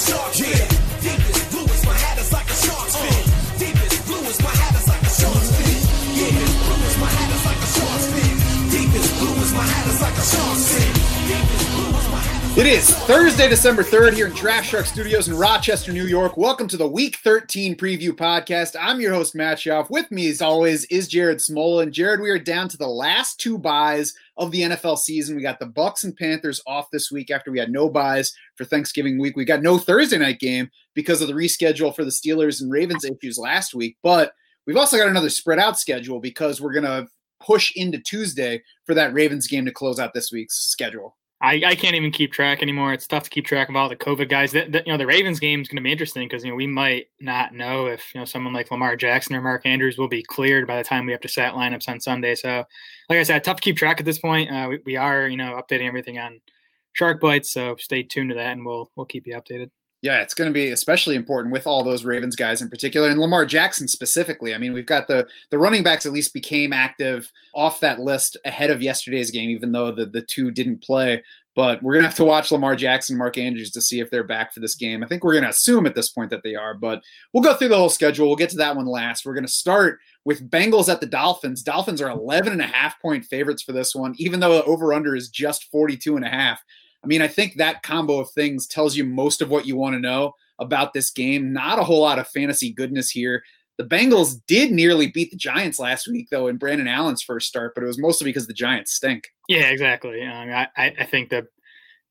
a It is Thursday, December 3rd here in Draft Shark Studios in Rochester, New York. Welcome to the Week 13 Preview Podcast. I'm your host, Matt Schauf. With me, as always, is Jared Smola. And Jared, we are down to the last two byes of the NFL season. We got the Bucs and Panthers off this week after we had no byes for Thanksgiving week. We got no Thursday night game because of the reschedule for the Steelers and Ravens issues last week. But we've also got another spread out schedule because we're going to push into Tuesday for that Ravens game to close out this week's schedule. I, I can't even keep track anymore. It's tough to keep track of all the COVID guys. That, that you know, the Ravens game is going to be interesting because you know we might not know if you know someone like Lamar Jackson or Mark Andrews will be cleared by the time we have to set lineups on Sunday. So, like I said, tough to keep track at this point. Uh, we, we are you know updating everything on Shark Bites, so stay tuned to that, and we'll we'll keep you updated. Yeah, it's going to be especially important with all those Ravens guys in particular, and Lamar Jackson specifically. I mean, we've got the the running backs at least became active off that list ahead of yesterday's game, even though the the two didn't play. But we're gonna have to watch Lamar Jackson, Mark Andrews to see if they're back for this game. I think we're gonna assume at this point that they are, but we'll go through the whole schedule. We'll get to that one last. We're gonna start with Bengals at the Dolphins. Dolphins are 11 and a half point favorites for this one, even though the over under is just 42 and a half. I mean, I think that combo of things tells you most of what you want to know about this game. Not a whole lot of fantasy goodness here. The Bengals did nearly beat the Giants last week, though, in Brandon Allen's first start, but it was mostly because the Giants stink. Yeah, exactly. I, I think the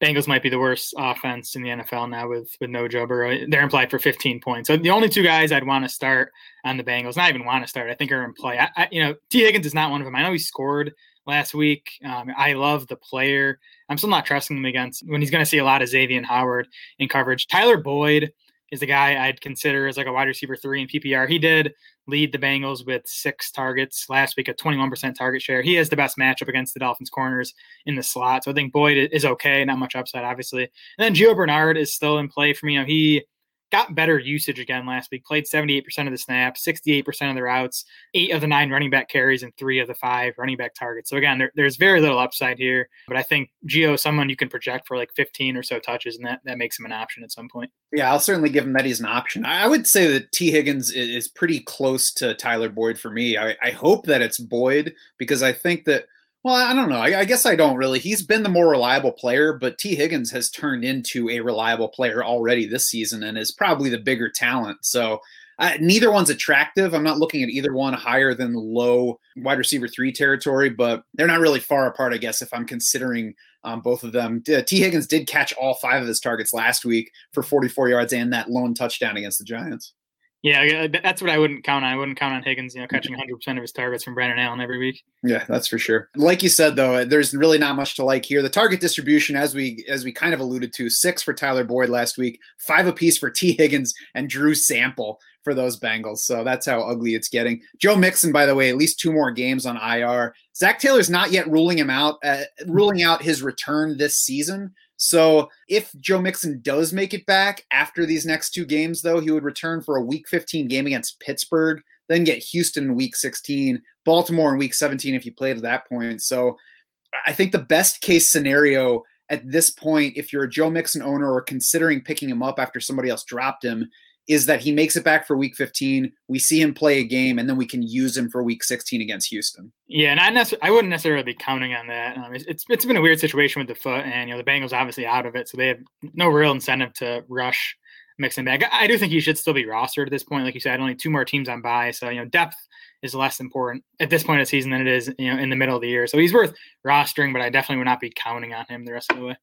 Bengals might be the worst offense in the NFL now with with no Joe Burrow. Uh, they're implied for 15 points. So the only two guys I'd want to start on the Bengals, not even want to start, I think are in play. I, I, you know, Tee Higgins is not one of them. I know he scored last week. Um, I love the player. I'm still not trusting him against when he's going to see a lot of Xavien Howard in coverage. Tyler Boyd is the guy I'd consider as like a wide receiver three in PPR. He did lead the Bengals with six targets last week, a 21% target share. He has the best matchup against the Dolphins corners in the slot. So I think Boyd is okay, not much upside, obviously. And then Gio Bernard is still in play for me. You know, he got better usage again last week, played 78% of the snaps, 68% of the routes, eight of the nine running back carries, and three of the five running back targets. So again, there, there's very little upside here, but I think Gio is someone you can project for like 15 or so touches, and that, that makes him an option at some point. Yeah, I'll certainly give him that he's an option. I would say that Tee Higgins is pretty close to Tyler Boyd for me. I, I hope that it's Boyd because I think that well, I don't know. I, I, guess I don't really. He's been the more reliable player, but Tee Higgins has turned into a reliable player already this season and is probably the bigger talent. So uh, neither one's attractive. I'm not looking at either one higher than low wide receiver three territory, but they're not really far apart, I guess, if I'm considering um, both of them. Tee Higgins did catch all five of his targets last week for 44 yards and that lone touchdown against the Giants. Yeah, that's what I wouldn't count on. I wouldn't count on Higgins, you know, catching 100% of his targets from Brandon Allen every week. Yeah, that's for sure. Like you said though, there's really not much to like here. The target distribution as we as we kind of alluded to, 6 for Tyler Boyd last week, 5 apiece for Tee Higgins and Drew Sample for those Bengals. So that's how ugly it's getting. Joe Mixon by the way, at least two more games on IR. Zac Taylor's not yet ruling him out uh, ruling out his return this season. So if Joe Mixon does make it back after these next two games, though, he would return for a week 15 game against Pittsburgh, then get Houston in week 16, Baltimore in week 17 if you played at that point. So I think the best case scenario at this point, if you're a Joe Mixon owner or considering picking him up after somebody else dropped him, is that he makes it back for week 15. We see him play a game, and then we can use him for week 16 against Houston. Yeah, and I, I wouldn't necessarily be counting on that. Um, it's, it's, been a weird situation with the foot, and you know the Bengals obviously out of it, so they have no real incentive to rush Mixon back. I, I do think he should still be rostered at this point. Like you said, only two more teams on by, so you know depth is less important at this point of the season than it is you know in the middle of the year. So he's worth rostering, but I definitely would not be counting on him the rest of the way.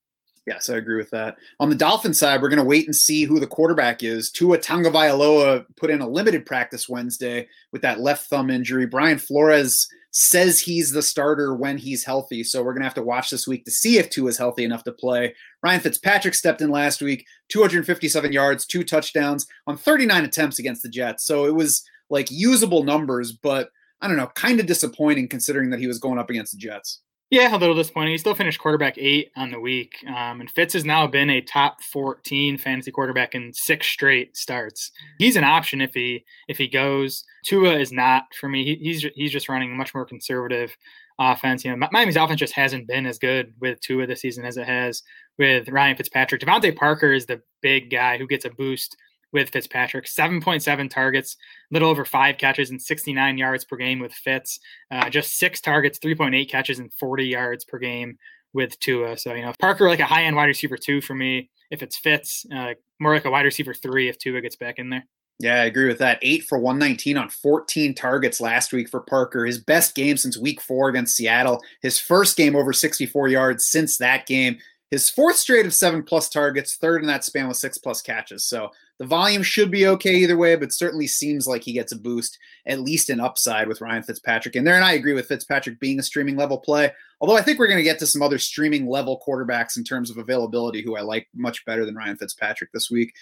Yes, I agree with that. On the Dolphin side, we're going to wait and see who the quarterback is. Tua Tagovailoa put in a limited practice Wednesday with that left thumb injury. Brian Flores says he's the starter when he's healthy, so we're going to have to watch this week to see if Tua is healthy enough to play. Ryan Fitzpatrick stepped in last week, 257 yards, two touchdowns on 39 attempts against the Jets. So it was like usable numbers, but I don't know, kind of disappointing considering that he was going up against the Jets. Yeah, a little disappointing. He still finished quarterback eight on the week. Um, and Fitz has now been a top 14 fantasy quarterback in six straight starts. He's an option if he if he goes. Tua is not for me. He, he's he's just running a much more conservative offense. You know, Miami's offense just hasn't been as good with Tua this season as it has with Ryan Fitzpatrick. DeVante Parker is the big guy who gets a boost with Fitzpatrick. 7.7 targets, a little over five catches and 69 yards per game with Fitz. Uh, just six targets, 3.8 catches and 40 yards per game with Tua. So, you know, Parker like a high end wide receiver two for me. If it's Fitz, uh, more like a wide receiver three if Tua gets back in there. Yeah, I agree with that. Eight for 119 on 14 targets last week for Parker. His best game since week four against Seattle. His first game over 64 yards since that game. His fourth straight of seven plus targets, third in that span with six plus catches. So the volume should be okay either way, but certainly seems like he gets a boost, at least an upside with Ryan Fitzpatrick in there. And I agree with Fitzpatrick being a streaming level play. Although I think we're going to get to some other streaming level quarterbacks in terms of availability who I like much better than Ryan Fitzpatrick this week.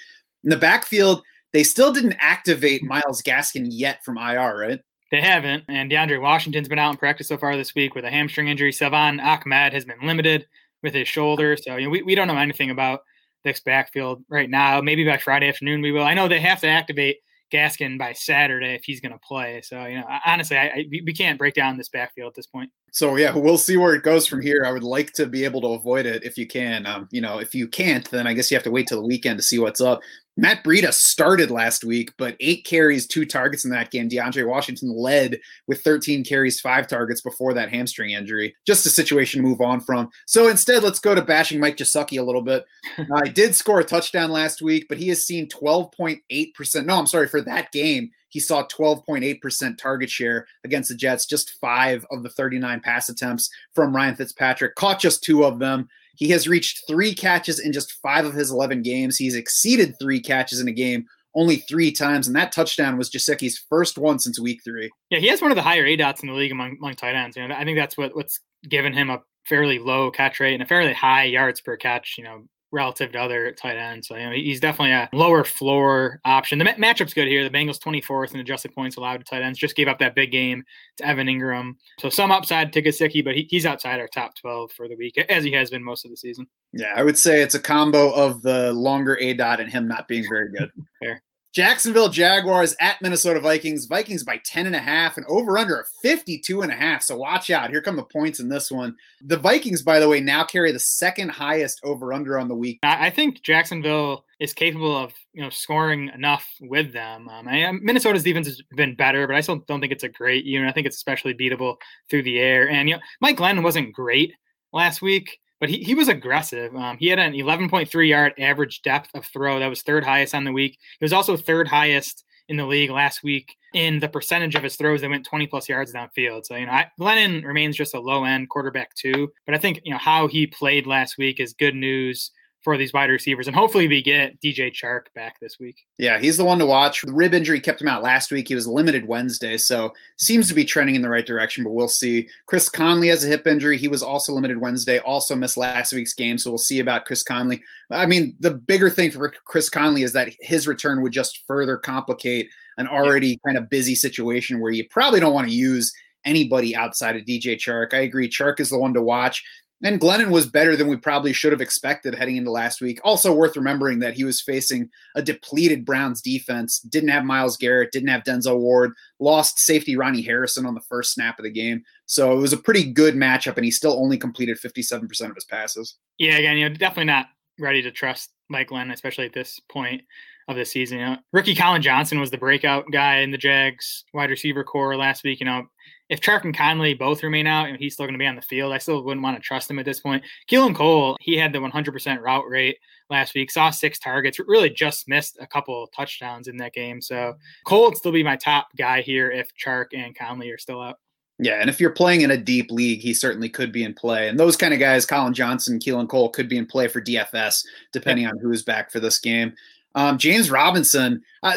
In the backfield, they still didn't activate Myles Gaskin yet from IR, right? They haven't. And DeAndre Washington's been out in practice so far this week with a hamstring injury. Salvon Ahmed has been limited with his shoulder. So you know, we, we don't know anything about this backfield right now. Maybe by Friday afternoon we will. I know they have to activate Gaskin by Saturday if he's going to play. So you know, honestly, I, I, we can't break down this backfield at this point. So yeah, we'll see where it goes from here. I would like to be able to avoid it if you can. Um, you know, if you can't, then I guess you have to wait till the weekend to see what's up. Matt Breida started last week, but eight carries, two targets in that game. DeAndre Washington led with 13 carries, five targets before that hamstring injury. Just a situation to move on from. So instead, let's go to bashing Mike Gesicki a little bit. I did score a touchdown last week, but he has seen 12.8%. No, I'm sorry, for that game, he saw 12.8% target share against the Jets, just five of the 39 pass attempts from Ryan Fitzpatrick, caught just two of them. He has reached three catches in just five of his 11 games. He's exceeded three catches in a game only three times, and that touchdown was Gesicki's first one since week three. Yeah, he has one of the higher aDOTs in the league among, among tight ends. You know, I think that's what what's given him a fairly low catch rate and a fairly high yards per catch. You know, relative to other tight ends. So you know, he's definitely a lower floor option. The ma- matchup's good here. The Bengals 24th in adjusted points allowed to tight ends. Just gave up that big game to Evan Engram. So some upside to Gesicki, but he, he's outside our top 12 for the week, as he has been most of the season. Yeah, I would say it's a combo of the longer aDOT and him not being very good. Fair. Jacksonville Jaguars at Minnesota Vikings. Vikings by 10 and a half and over under a 52 and a half. So watch out. Here come the points in this one. The Vikings, by the way, now carry the second highest over under on the week. I think Jacksonville is capable of you know scoring enough with them. Um, I, Minnesota's defense has been better, but I still don't think it's a great unit. I think it's especially beatable through the air. And you know, Mike Glennon wasn't great last week but he, he was aggressive. Um, he had an 11.3 yard average depth of throw. That was third highest on the week. He was also third highest in the league last week in the percentage of his throws that went 20 plus yards downfield. So, you know, I, Glennon remains just a low end quarterback too. But I think, you know, how he played last week is good news for these wide receivers. And hopefully we get DJ Chark back this week. Yeah, he's the one to watch. The rib injury kept him out last week. He was limited Wednesday, so seems to be trending in the right direction, but we'll see. Chris Conley has a hip injury. He was also limited Wednesday, also missed last week's game, so we'll see about Chris Conley. I mean, the bigger thing for Chris Conley is that his return would just further complicate an already kind of busy situation where you probably don't want to use anybody outside of DJ Chark. I agree. Chark is the one to watch. And Glennon was better than we probably should have expected heading into last week. Also worth remembering that he was facing a depleted Browns defense, didn't have Myles Garrett, didn't have Denzel Ward, lost safety Ronnie Harrison on the first snap of the game. So it was a pretty good matchup, and he still only completed 57% of his passes. Yeah, again, you know, definitely not ready to trust Mike Glennon, especially at this point of the season. You know, Ricky Collin Johnson was the breakout guy in the Jags wide receiver corps last week. You know, if Chark and Conley both remain out and he's still going to be on the field, I still wouldn't want to trust him at this point. Keelan Cole, he had the 100% route rate last week, saw six targets, really just missed a couple touchdowns in that game. So Cole would still be my top guy here if Chark and Conley are still out. Yeah, and if you're playing in a deep league, he certainly could be in play. And those kind of guys, Collin Johnson, Keelan Cole, could be in play for DFS, depending on who's back for this game. Um, James Robinson, uh,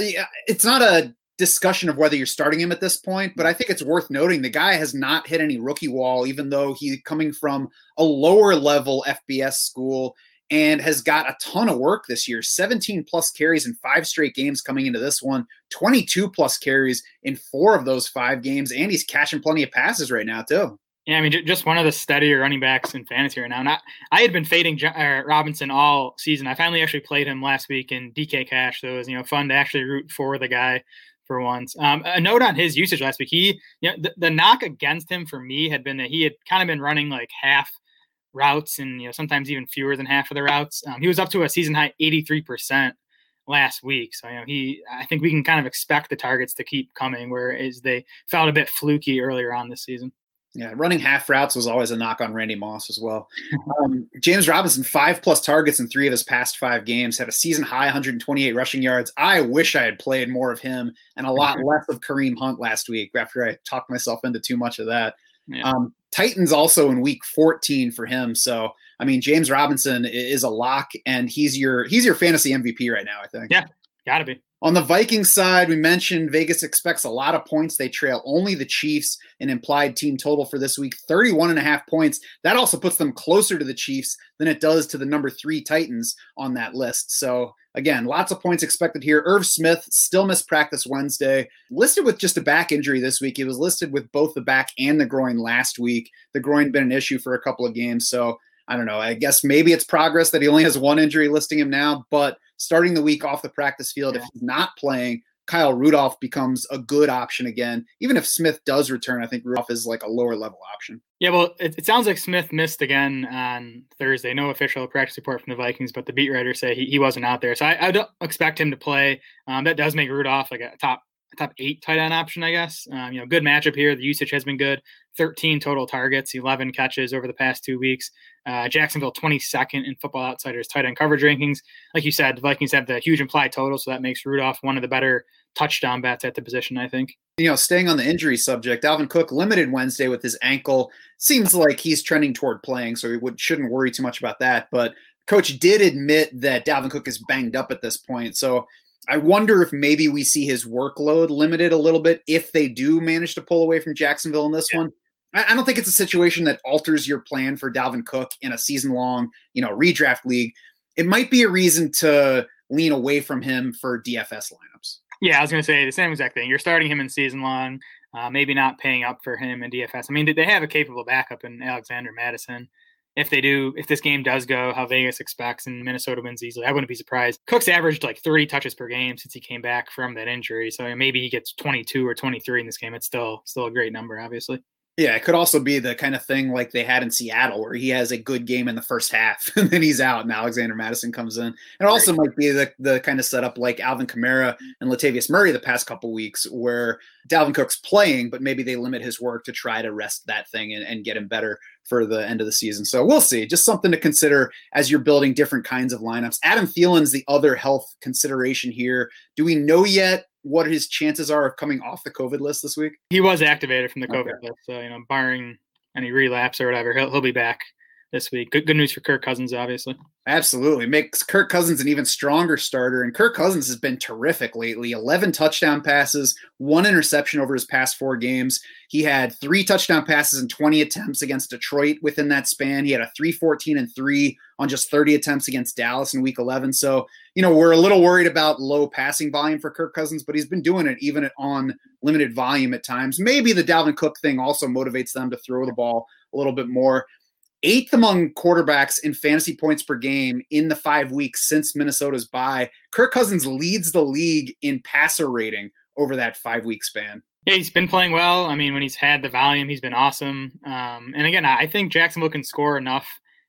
it's not a discussion of whether you're starting him at this point, but I think it's worth noting the guy has not hit any rookie wall, even though he's coming from a lower level FBS school and has got a ton of work this year 17 plus carries in five straight games coming into this one, 22 plus carries in four of those five games, and he's catching plenty of passes right now, too. Yeah, I mean, just one of the steadier running backs in fantasy right now. And I, I had been fading uh, Robinson all season. I finally actually played him last week in DK Cash, so it was you know fun to actually root for the guy for once. Um, a note on his usage last week. He, you know, the, the knock against him for me had been that he had kind of been running like half routes and you know sometimes even fewer than half of the routes. Um, he was up to a season high 83% last week. So you know he I think we can kind of expect the targets to keep coming whereas they felt a bit fluky earlier on this season. Yeah, running half routes was always a knock on Randy Moss as well. Um, James Robinson, five plus targets in three of his past five games, had a season high 128 rushing yards. I wish I had played more of him and a lot less of Kareem Hunt last week after I talked myself into too much of that. Yeah. Um, Titans also in week 14 for him. So I mean, James Robinson is a lock, and he's your he's your fantasy MVP right now. I think. Yeah, gotta be. On the Vikings side, we mentioned Vegas expects a lot of points. They trail only the Chiefs, an implied team total for this week, 31 and a half points. That also puts them closer to the Chiefs than it does to the number three Titans on that list. So, again, lots of points expected here. Irv Smith still missed practice Wednesday, listed with just a back injury this week. He was listed with both the back and the groin last week. The groin been an issue for a couple of games. So, I don't know. I guess maybe it's progress that he only has one injury listing him now, but starting the week off the practice field, yeah. if he's not playing, Kyle Rudolph becomes a good option again. Even if Smith does return, I think Rudolph is like a lower level option. Yeah, well, it, it, sounds like Smith missed again on Thursday. No official practice report from the Vikings, but the beat writers say he, he wasn't out there. So I, I don't expect him to play. Um, that does make Rudolph like a top top eight tight end option, I guess. Um, you know, good matchup here. The usage has been good. 13 total targets, 11 catches over the past two weeks. Uh, Jacksonville 22nd in Football Outsiders tight end coverage rankings. Like you said, the Vikings have the huge implied total, so that makes Rudolph one of the better touchdown bats at the position, I think. You know, staying on the injury subject, Dalvin Cook limited Wednesday with his ankle. Seems like he's trending toward playing, so we would, shouldn't worry too much about that. But coach did admit that Dalvin Cook is banged up at this point. So I wonder if maybe we see his workload limited a little bit if they do manage to pull away from Jacksonville in this yeah. one. I, don't think it's a situation that alters your plan for Dalvin Cook in a season long, you know, redraft league. It might be a reason to lean away from him for DFS lineups. Yeah, I was going to say the same exact thing. You're starting him in season long, uh, maybe not paying up for him in DFS. I mean, they have a capable backup in Alexander Mattison. if they do, if this game does go how Vegas expects and Minnesota wins easily, I wouldn't be surprised. Cook's averaged like 30 touches per game since he came back from that injury. So maybe he gets 22 or 23 in this game. It's still still a great number, obviously. Yeah, it could also be the kind of thing like they had in Seattle, where he has a good game in the first half and then he's out, and Alexander Mattison comes in. It also right. might be the the kind of setup like Alvin Kamara and Latavius Murray the past couple weeks, where Dalvin Cook's playing, but maybe they limit his work to try to rest that thing and, and get him better for the end of the season. So we'll see. Just something to consider as you're building different kinds of lineups. Adam Thielen's the other health consideration here. Do we know yet what his chances are of coming off the COVID list this week? He was activated from the COVID okay. list, so you know, barring any relapse or whatever, he'll he'll be back this week. Good, good news for Kirk Cousins, obviously. Absolutely. Makes Kirk Cousins an even stronger starter. And Kirk Cousins has been terrific lately 11 touchdown passes, one interception over his past four games. He had three touchdown passes and 20 attempts against Detroit within that span. He had a 314 and three on just 30 attempts against Dallas in week 11. So, you know, we're a little worried about low passing volume for Kirk Cousins, but he's been doing it even on limited volume at times. Maybe the Dalvin Cook thing also motivates them to throw the ball a little bit more eighth among quarterbacks in fantasy points per game in the five weeks since Minnesota's bye. Kirk Cousins leads the league in passer rating over that five week span. Yeah, he's been playing well. I mean, when he's had the volume, he's been awesome. Um, and again, I think Jacksonville can score enough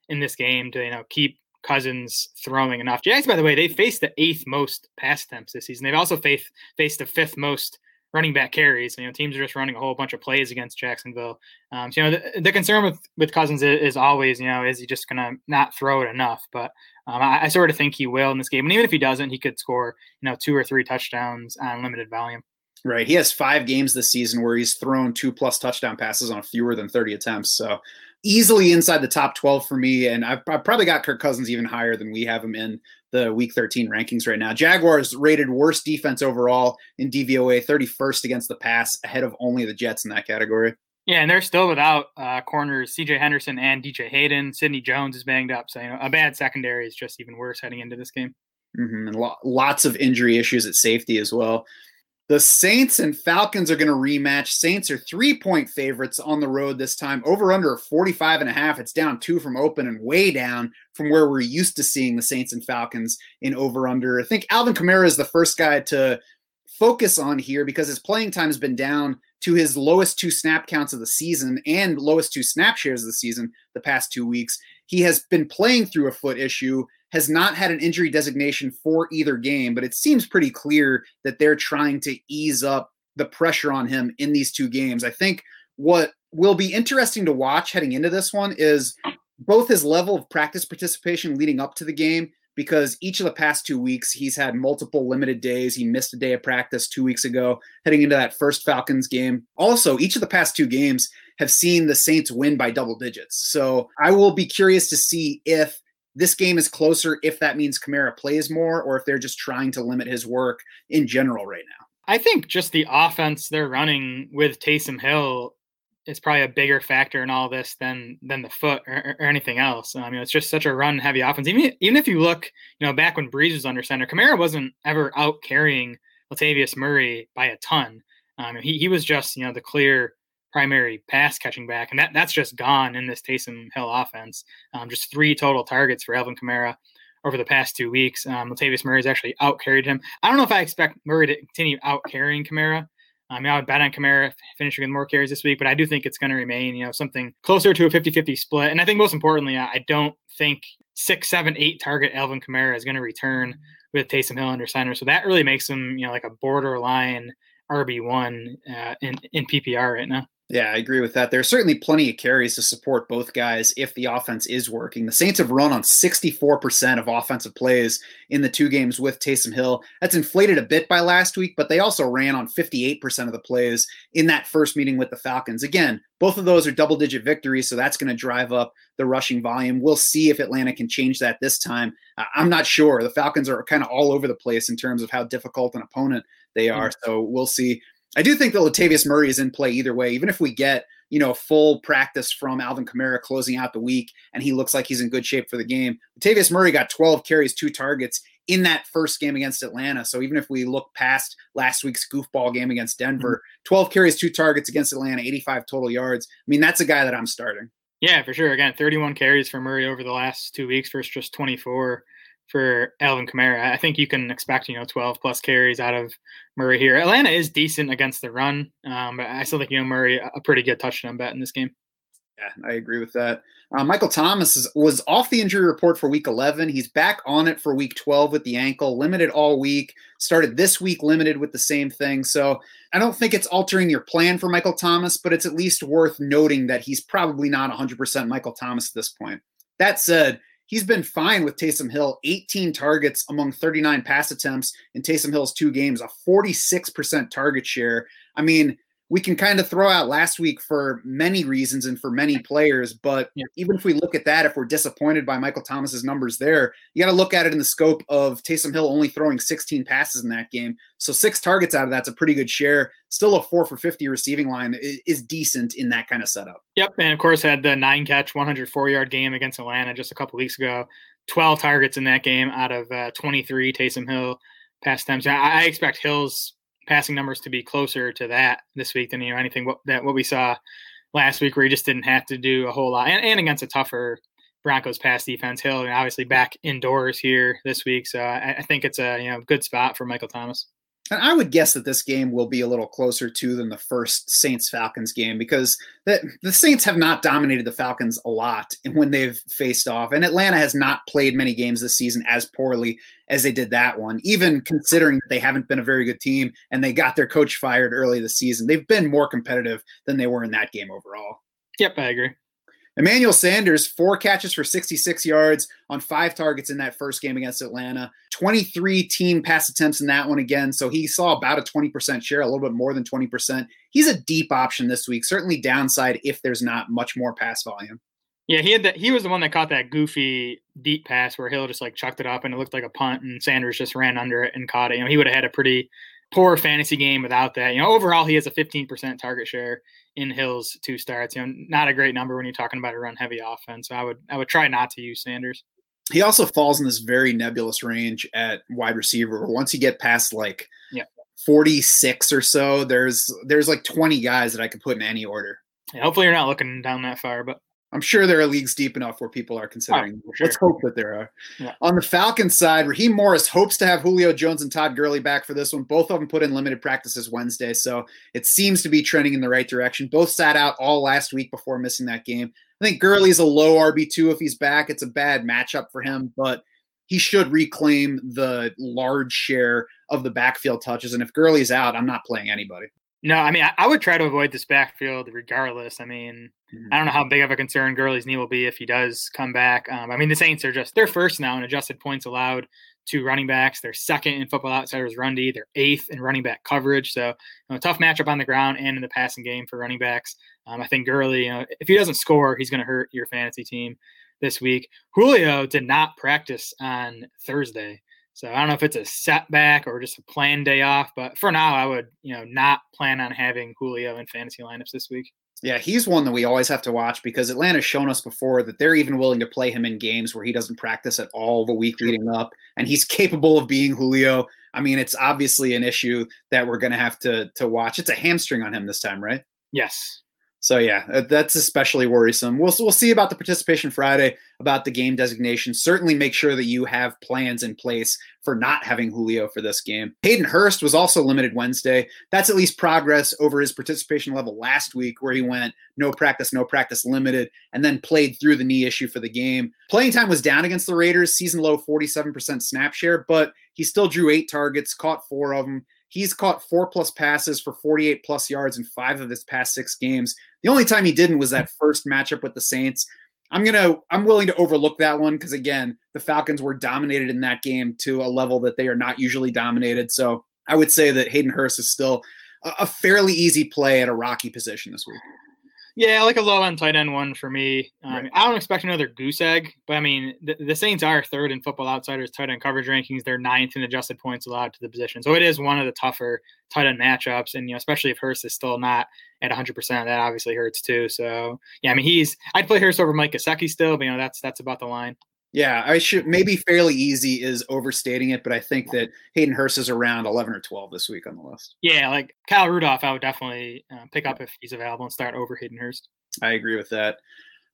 in this game to you know keep Cousins throwing enough. Jags, by the way, they faced the eighth most pass attempts this season. They've also faced faced the fifth most running back carries. You know, teams are just running a whole bunch of plays against Jacksonville. Um, so, you know, the, the, concern with with Cousins is, is, always, you know, is he just going to not throw it enough? But um, I, I, sort of think he will in this game. And even if he doesn't, he could score, you know, two or three touchdowns on limited volume. Right. He has five games this season where he's thrown two plus touchdown passes on fewer than 30 attempts. So easily inside the top 12 for me. And I've, I've, probably got Kirk Cousins even higher than we have him in the week 13 rankings right now. Jaguars rated worst defense overall in DVOA, 31st against the pass, ahead of only the Jets in that category. Yeah, and they're still without uh, corners CJ Henderson and DJ Hayden. Sidney Jones is banged up. So, you know, a bad secondary is just even worse heading into this game. Mm-hmm. And lo- lots of injury issues at safety as well. The Saints and Falcons are going to rematch. Saints are three point favorites on the road this time, over under 45 and a half. It's down two from open and way down from where we're used to seeing the Saints and Falcons in over under. I think Alvin Kamara is the first guy to focus on here because his playing time has been down to his lowest two snap counts of the season and lowest two snap shares of the season the past two weeks. He has been playing through a foot issue, has not had an injury designation for either game, but it seems pretty clear that they're trying to ease up the pressure on him in these two games. I think what will be interesting to watch heading into this one is both his level of practice participation leading up to the game because each of the past two weeks he's had multiple limited days. He missed a day of practice two weeks ago, heading into that first Falcons game. Also, each of the past two games have seen the Saints win by double digits. So I will be curious to see if this game is closer, if that means Kamara plays more, or if they're just trying to limit his work in general right now. I think just the offense they're running with Taysom Hill is probably a bigger factor in all this than than the foot or, or anything else. I mean, it's just such a run heavy offense. Even even if you look, you know, back when Brees was under center, Kamara wasn't ever out carrying Latavius Murray by a ton. Um, he he was just you know the clear primary pass catching back, and that that's just gone in this Taysom Hill offense. Um, just three total targets for Alvin Kamara over the past two weeks. Um, Latavius Murray's actually out carried him. I don't know if I expect Murray to continue out carrying Kamara. I mean, I would bet on Kamara finishing with more carries this week, but I do think it's going to remain, you know, something closer to a 50 50 split. And I think most importantly, I don't think six, seven, eight target Alvin Kamara is going to return with Taysom Hill under center. So that really makes him, you know, like a borderline RB1 uh, in, in PPR right now. Yeah, I agree with that. There's certainly plenty of carries to support both guys if the offense is working. The Saints have run on 64% of offensive plays in the two games with Taysom Hill. That's inflated a bit by last week, but they also ran on 58% of the plays in that first meeting with the Falcons. Again, both of those are double digit victories, so that's going to drive up the rushing volume. We'll see if Atlanta can change that this time. I'm not sure. The Falcons are kind of all over the place in terms of how difficult an opponent they are, mm-hmm. so we'll see. I do think that Latavius Murray is in play either way. Even if we get you know full practice from Alvin Kamara closing out the week and he looks like he's in good shape for the game, Latavius Murray got 12 carries, two targets in that first game against Atlanta. So even if we look past last week's goofball game against Denver, mm-hmm. 12 carries, two targets against Atlanta, 85 total yards. I mean, that's a guy that I'm starting. Yeah, for sure. Again, 31 carries for Murray over the last two weeks versus just 24 for Alvin Kamara. I think you can expect, you know, 12 plus carries out of Murray here. Atlanta is decent against the run, um, but I still think, you know, Murray, a pretty good touchdown bet in this game. Yeah, I agree with that. Uh, Michael Thomas is, was off the injury report for week 11. He's back on it for week 12 with the ankle, limited all week. Started this week limited with the same thing. So I don't think it's altering your plan for Michael Thomas, but it's at least worth noting that he's probably not 100% Michael Thomas at this point. That said, he's been fine with Taysom Hill, 18 targets among 39 pass attempts in Taysom Hill's two games, a 46% target share. I mean, we can kind of throw out last week for many reasons and for many players. But yeah. even if we look at that, if we're disappointed by Michael Thomas's numbers there, you got to look at it in the scope of Taysom Hill only throwing 16 passes in that game. So six targets out of that's a pretty good share. Still a four for 50 receiving line is, decent in that kind of setup. Yep. And of course, had the nine catch, 104 yard game against Atlanta just a couple weeks ago. 12 targets in that game out of uh, 23 Taysom Hill pass attempts. I, I expect Hill's passing numbers to be closer to that this week than you know anything what, that what we saw last week, where he just didn't have to do a whole lot, and, and against a tougher Broncos pass defense. Hill and obviously back indoors here this week, so I, I think it's a you know good spot for Michael Thomas. And I would guess that this game will be a little closer to than the first Saints Falcons game because the, the Saints have not dominated the Falcons a lot when they've faced off. And Atlanta has not played many games this season as poorly as they did that one, even considering that they haven't been a very good team and they got their coach fired early this season. They've been more competitive than they were in that game overall. Yep, I agree. Emmanuel Sanders, four catches for 66 yards on five targets in that first game against Atlanta. 23 team pass attempts in that one again. So he saw about a 20% share, a little bit more than 20%. He's a deep option this week, certainly downside if there's not much more pass volume. Yeah, he had that. He was the one that caught that goofy deep pass where Hill just like chucked it up and it looked like a punt, and Sanders just ran under it and caught it. You know, he would have had a pretty poor fantasy game without that. You know, overall he has a 15% target share in Hill's two starts. You know, not a great number when you're talking about a run heavy offense. So I would I would try not to use Sanders. He also falls in this very nebulous range at wide receiver. Once you get past like yeah. 46 or so, there's there's like 20 guys that I could put in any order. Yeah, hopefully you're not looking down that far, but I'm sure there are leagues deep enough where people are considering. Oh, sure. Let's hope that there are. Yeah. On the Falcons side, Raheem Morris hopes to have Julio Jones and Todd Gurley back for this one. Both of them put in limited practices Wednesday, so it seems to be trending in the right direction. Both sat out all last week before missing that game. I think Gurley's a low RB2 if he's back. It's a bad matchup for him, but he should reclaim the large share of the backfield touches. And if Gurley's out, I'm not playing anybody. No, I mean, I, I would try to avoid this backfield regardless. I mean, I don't know how big of a concern Gurley's knee will be if he does come back. Um, I mean, the Saints are just they're first now in adjusted points allowed to running backs. They're second in Football Outsiders run D. They're eighth in running back coverage. So, you know, tough matchup on the ground and in the passing game for running backs. Um, I think Gurley, you know, if he doesn't score, he's going to hurt your fantasy team this week. Julio did not practice on Thursday. So I don't know if it's a setback or just a planned day off, but for now, I would, you know, not plan on having Julio in fantasy lineups this week. Yeah, he's one that we always have to watch because Atlanta's shown us before that they're even willing to play him in games where he doesn't practice at all the week leading up, and he's capable of being Julio. I mean, it's obviously an issue that we're going to have to to watch. It's a hamstring on him this time, right? Yes. So yeah, uh, that's especially worrisome. We'll we'll see about the participation Friday, about the game designation. Certainly make sure that you have plans in place for not having Julio for this game. Hayden Hurst was also limited Wednesday. That's at least progress over his participation level last week, where he went no practice, no practice, limited, and then played through the knee issue for the game. Playing time was down against the Raiders, season low 47% snap share, but he still drew eight targets, caught four of them. He's caught four plus passes for 48 plus yards in five of his past six games. The only time he didn't was that first matchup with the Saints. I'm gonna I'm willing to overlook that one because again, the Falcons were dominated in that game to a level that they are not usually dominated. So I would say that Hayden Hurst is still a, a fairly easy play at a rocky position this week. Yeah, like a low end tight end one for me. Um, Right. I don't expect another goose egg, but I mean, the, the Saints are third in Football Outsiders tight end coverage rankings. They're ninth in adjusted points allowed to the position, so it is one of the tougher tight end matchups. And you know, especially if Hurst is still not at 100, percent that obviously hurts too. So yeah, I mean, he's I'd play Hurst over Mike Gesicki still, but you know, that's that's about the line. Yeah, I should maybe fairly easy is overstating it, but I think that Hayden Hurst is around 11 or 12 this week on the list. Yeah, like Kyle Rudolph, I would definitely uh, pick up if he's available and start over Hayden Hurst. I agree with that.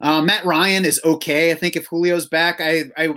Uh, Matt Ryan is okay. I think if Julio's back, I, I Yeah.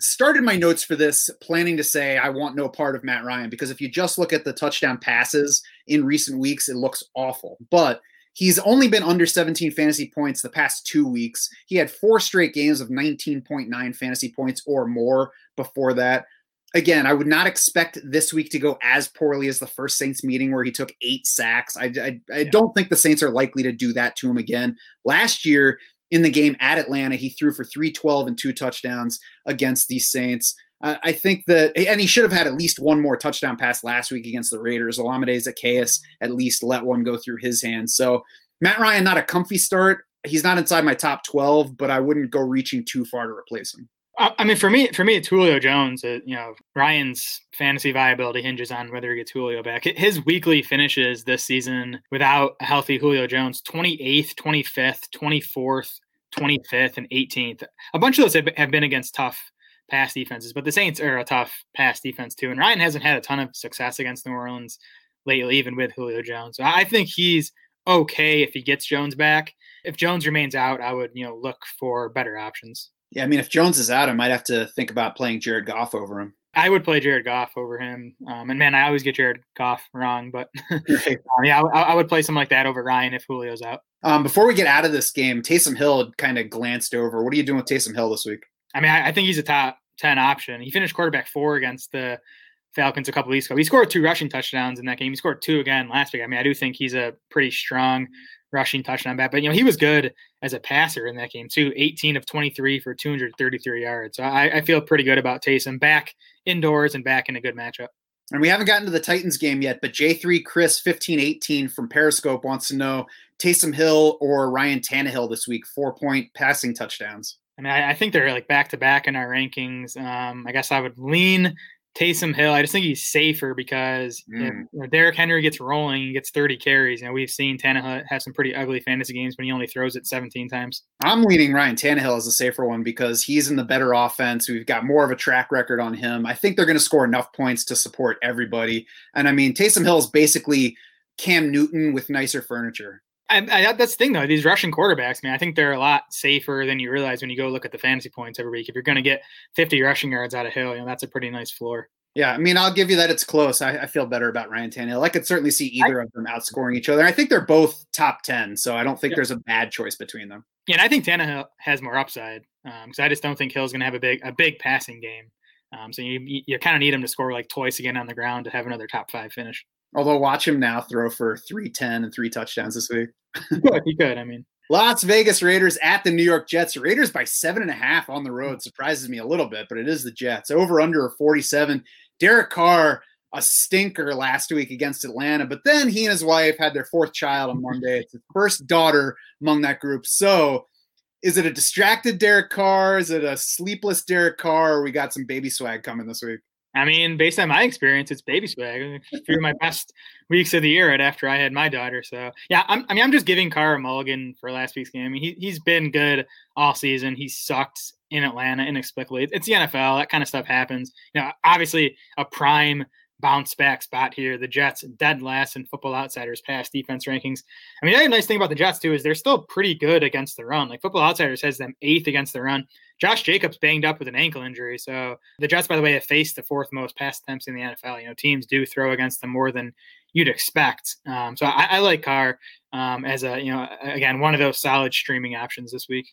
started my notes for this planning to say I want no part of Matt Ryan because if you just look at the touchdown passes in recent weeks, it looks awful. But he's only been under 17 fantasy points the past two weeks. He had four straight games of 19.9 fantasy points or more before that. Again, I would not expect this week to go as poorly as the first Saints meeting where he took eight sacks. I, I, I don't think the Saints are likely to do that to him again. Last year in the game at Atlanta, he threw for 312 and two touchdowns against these Saints. I think that, and he should have had at least one more touchdown pass last week against the Raiders. Olamide Zaccheaus at least let one go through his hands. So Matt Ryan, not a comfy start. He's not inside my top 12, but I wouldn't go reaching too far to replace him. I mean, for me, for me, it's Julio Jones. Uh, you know, Ryan's fantasy viability hinges on whether he gets Julio back. His weekly finishes this season without a healthy Julio Jones: twenty eighth, twenty fifth, twenty fourth, twenty fifth, and eighteenth. A bunch of those have been against tough pass defenses, but the Saints are a tough pass defense too. And Ryan hasn't had a ton of success against New Orleans lately, even with Julio Jones. So I think he's okay if he gets Jones back. If Jones remains out, I would you know look for better options. Yeah, I mean, if Jones is out, I might have to think about playing Jared Goff over him. I would play Jared Goff over him. Um, and man, I always get Jared Goff wrong, but um, yeah, I, I would play something like that over Ryan if Julio's out. Um, before we get out of this game, Taysom Hill kind of glanced over. What are you doing with Taysom Hill this week? I mean, I, I think he's a top 10 option. He finished quarterback four against the Falcons a couple weeks ago. He scored two rushing touchdowns in that game. He scored two again last week. I mean, I do think he's a pretty strong rushing touchdown back, but you know, he was good as a passer in that game too. 18 of 23 for 233 yards. So I, I feel pretty good about Taysom back indoors and back in a good matchup. And we haven't gotten to the Titans game yet, but J3 Chris 1518 from Periscope wants to know Taysom Hill or Ryan Tannehill this week, four point passing touchdowns. I mean, I, I think they're like back to back in our rankings. Um, I guess I would lean Taysom Hill. I just think he's safer because if Mm. you know, Derrick Henry gets rolling, he gets 30 carries. You know, we've seen Tannehill have some pretty ugly fantasy games when he only throws it 17 times. I'm leaning Ryan Tannehill as a safer one because he's in the better offense. We've got more of a track record on him. I think they're going to score enough points to support everybody. And I mean, Taysom Hill is basically Cam Newton with nicer furniture. I, I, that's the thing though. These Russian quarterbacks, man, I think they're a lot safer than you realize when you go look at the fantasy points every week. If you're going to get 50 rushing yards out of Hill, you know that's a pretty nice floor. Yeah, I mean, I'll give you that it's close. I, I feel better about Ryan Tannehill. I could certainly see either I, of them outscoring each other. I think they're both top 10, so I don't think yeah. there's a bad choice between them. Yeah, and I think Tannehill has more upside because um, I just don't think Hill's going to have a big a big passing game. Um, so you you kind of need him to score like twice again on the ground to have another top five finish. Although watch him now throw for 310 and three touchdowns this week. he could, he could. I mean, Las Vegas Raiders at the New York Jets. Raiders by seven and a half on the road surprises me a little bit, but it is the Jets. Over under 47. Derek Carr, a stinker last week against Atlanta, but then he and his wife had their fourth child on Monday. It's the first daughter among that group. So is it a distracted Derek Carr? Is it a sleepless Derek Carr? Or we got some baby swag coming this week? I mean, based on my experience, it's baby swag. Uh, through my best weeks of the year, right after I had my daughter. So yeah, I'm, i mean, I'm just giving Carr a mulligan for last week's game. I mean, he he's been good all season. He sucked in Atlanta inexplicably. It's the NFL. That kind of stuff happens. You know, obviously a prime bounce back spot here. The Jets dead last in Football Outsiders past defense rankings. I mean, the other nice thing about the Jets too is they're still pretty good against the run. Like Football Outsiders has them eighth against the run. Josh Jacobs banged up with an ankle injury. So the Jets, by the way, have faced the fourth most pass attempts in the NFL. You know, teams do throw against them more than you'd expect. Um, so I, I, like Carr um, as a, you know, again, one of those solid streaming options this week.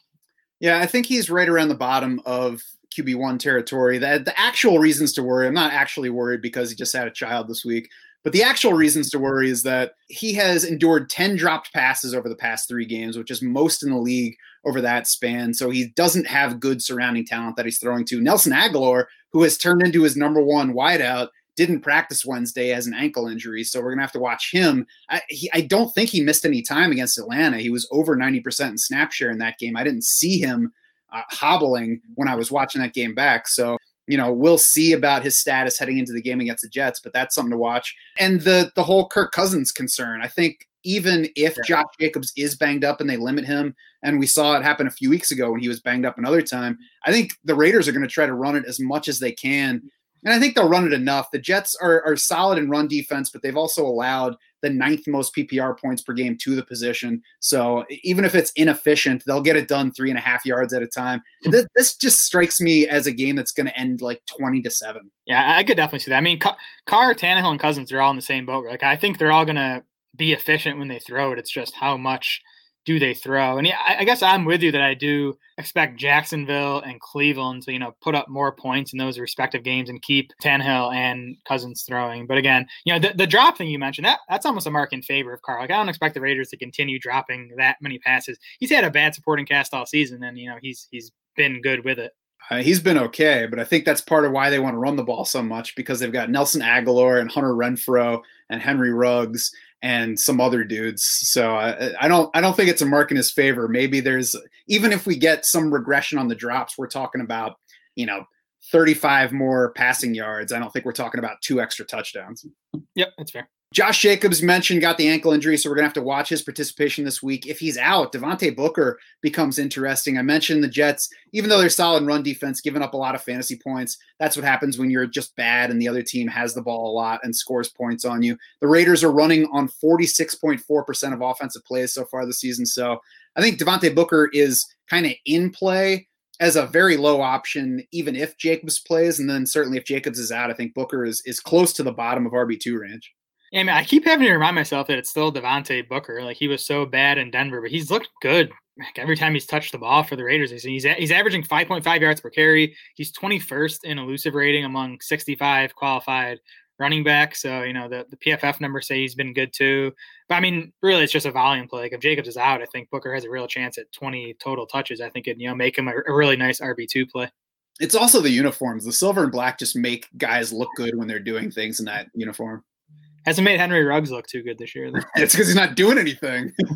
Yeah, I think he's right around the bottom of QB1 territory. The, the actual reasons to worry, I'm not actually worried because he just had a child this week. But the actual reasons to worry is that he has endured 10 dropped passes over the past three games, which is most in the league over that span. So he doesn't have good surrounding talent that he's throwing to. Nelson Agholor, who has turned into his number one wideout, didn't practice Wednesday as an ankle injury. So we're going to have to watch him. I, he, I don't think he missed any time against Atlanta. He was over 90% in snap share in that game. I didn't see him uh, hobbling when I was watching that game back. So you know, we'll see about his status heading into the game against the Jets, but that's something to watch. And the the whole Kirk Cousins concern, I think even if yeah. Josh Jacobs is banged up and they limit him, and we saw it happen a few weeks ago when he was banged up another time, I think the Raiders are going to try to run it as much as they can. And I think they'll run it enough. The Jets are, are solid in run defense, but they've also allowed the ninth most PPR points per game to the position. So even if it's inefficient, they'll get it done three and a half yards at a time. Hmm. This, this just strikes me as a game that's going to end like 20 to seven. Yeah, I could definitely see that. I mean, Carr, Tannehill, and Cousins are all in the same boat. Like, I think they're all going to be efficient when they throw it. It's just how much – do they throw? And yeah, I, guess I'm with you that I do expect Jacksonville and Cleveland to, you know, put up more points in those respective games and keep Tannehill and Cousins throwing. But again, you know, the, the drop thing you mentioned, that that's almost a mark in favor of Carr. Like I don't expect the Raiders to continue dropping that many passes. He's had a bad supporting cast all season, and you know, he's he's been good with it. Uh, he's been okay, but I think that's part of why they want to run the ball so much because they've got Nelson Agholor and Hunter Renfrow and Henry Ruggs and some other dudes. So I, I, don't I don't think it's a mark in his favor. Maybe there's even if we get some regression on the drops, we're talking about you know 35 more passing yards. I don't think we're talking about two extra touchdowns. Yep, that's fair. Josh Jacobs mentioned got the ankle injury, so we're gonna have to watch his participation this week. If he's out, Devontae Booker becomes interesting. I mentioned the Jets, even though they're solid run defense, giving up a lot of fantasy points. That's what happens when you're just bad and the other team has the ball a lot and scores points on you. The Raiders are running on 46.4% of offensive plays so far this season. So I think Devontae Booker is kind of in play as a very low option, even if Jacobs plays, and then certainly if Jacobs is out, I think Booker is is close to the bottom of RB two range. I mean, I keep having to remind myself that it's still Devontae Booker. Like he was so bad in Denver, but he's looked good like, every time he's touched the ball for the Raiders. He's he's, he's averaging 5.5 yards per carry. He's 21st in elusive rating among 65 qualified running back. So you know the the PFF numbers say he's been good too. But I mean, really, it's just a volume play. Like if Jacobs is out, I think Booker has a real chance at 20 total touches. I think it you know make him a, a really nice RB two play. It's also the uniforms. The silver and black just make guys look good when they're doing things in that uniform. Hasn't made Henry Ruggs look too good this year. it's because he's not doing anything.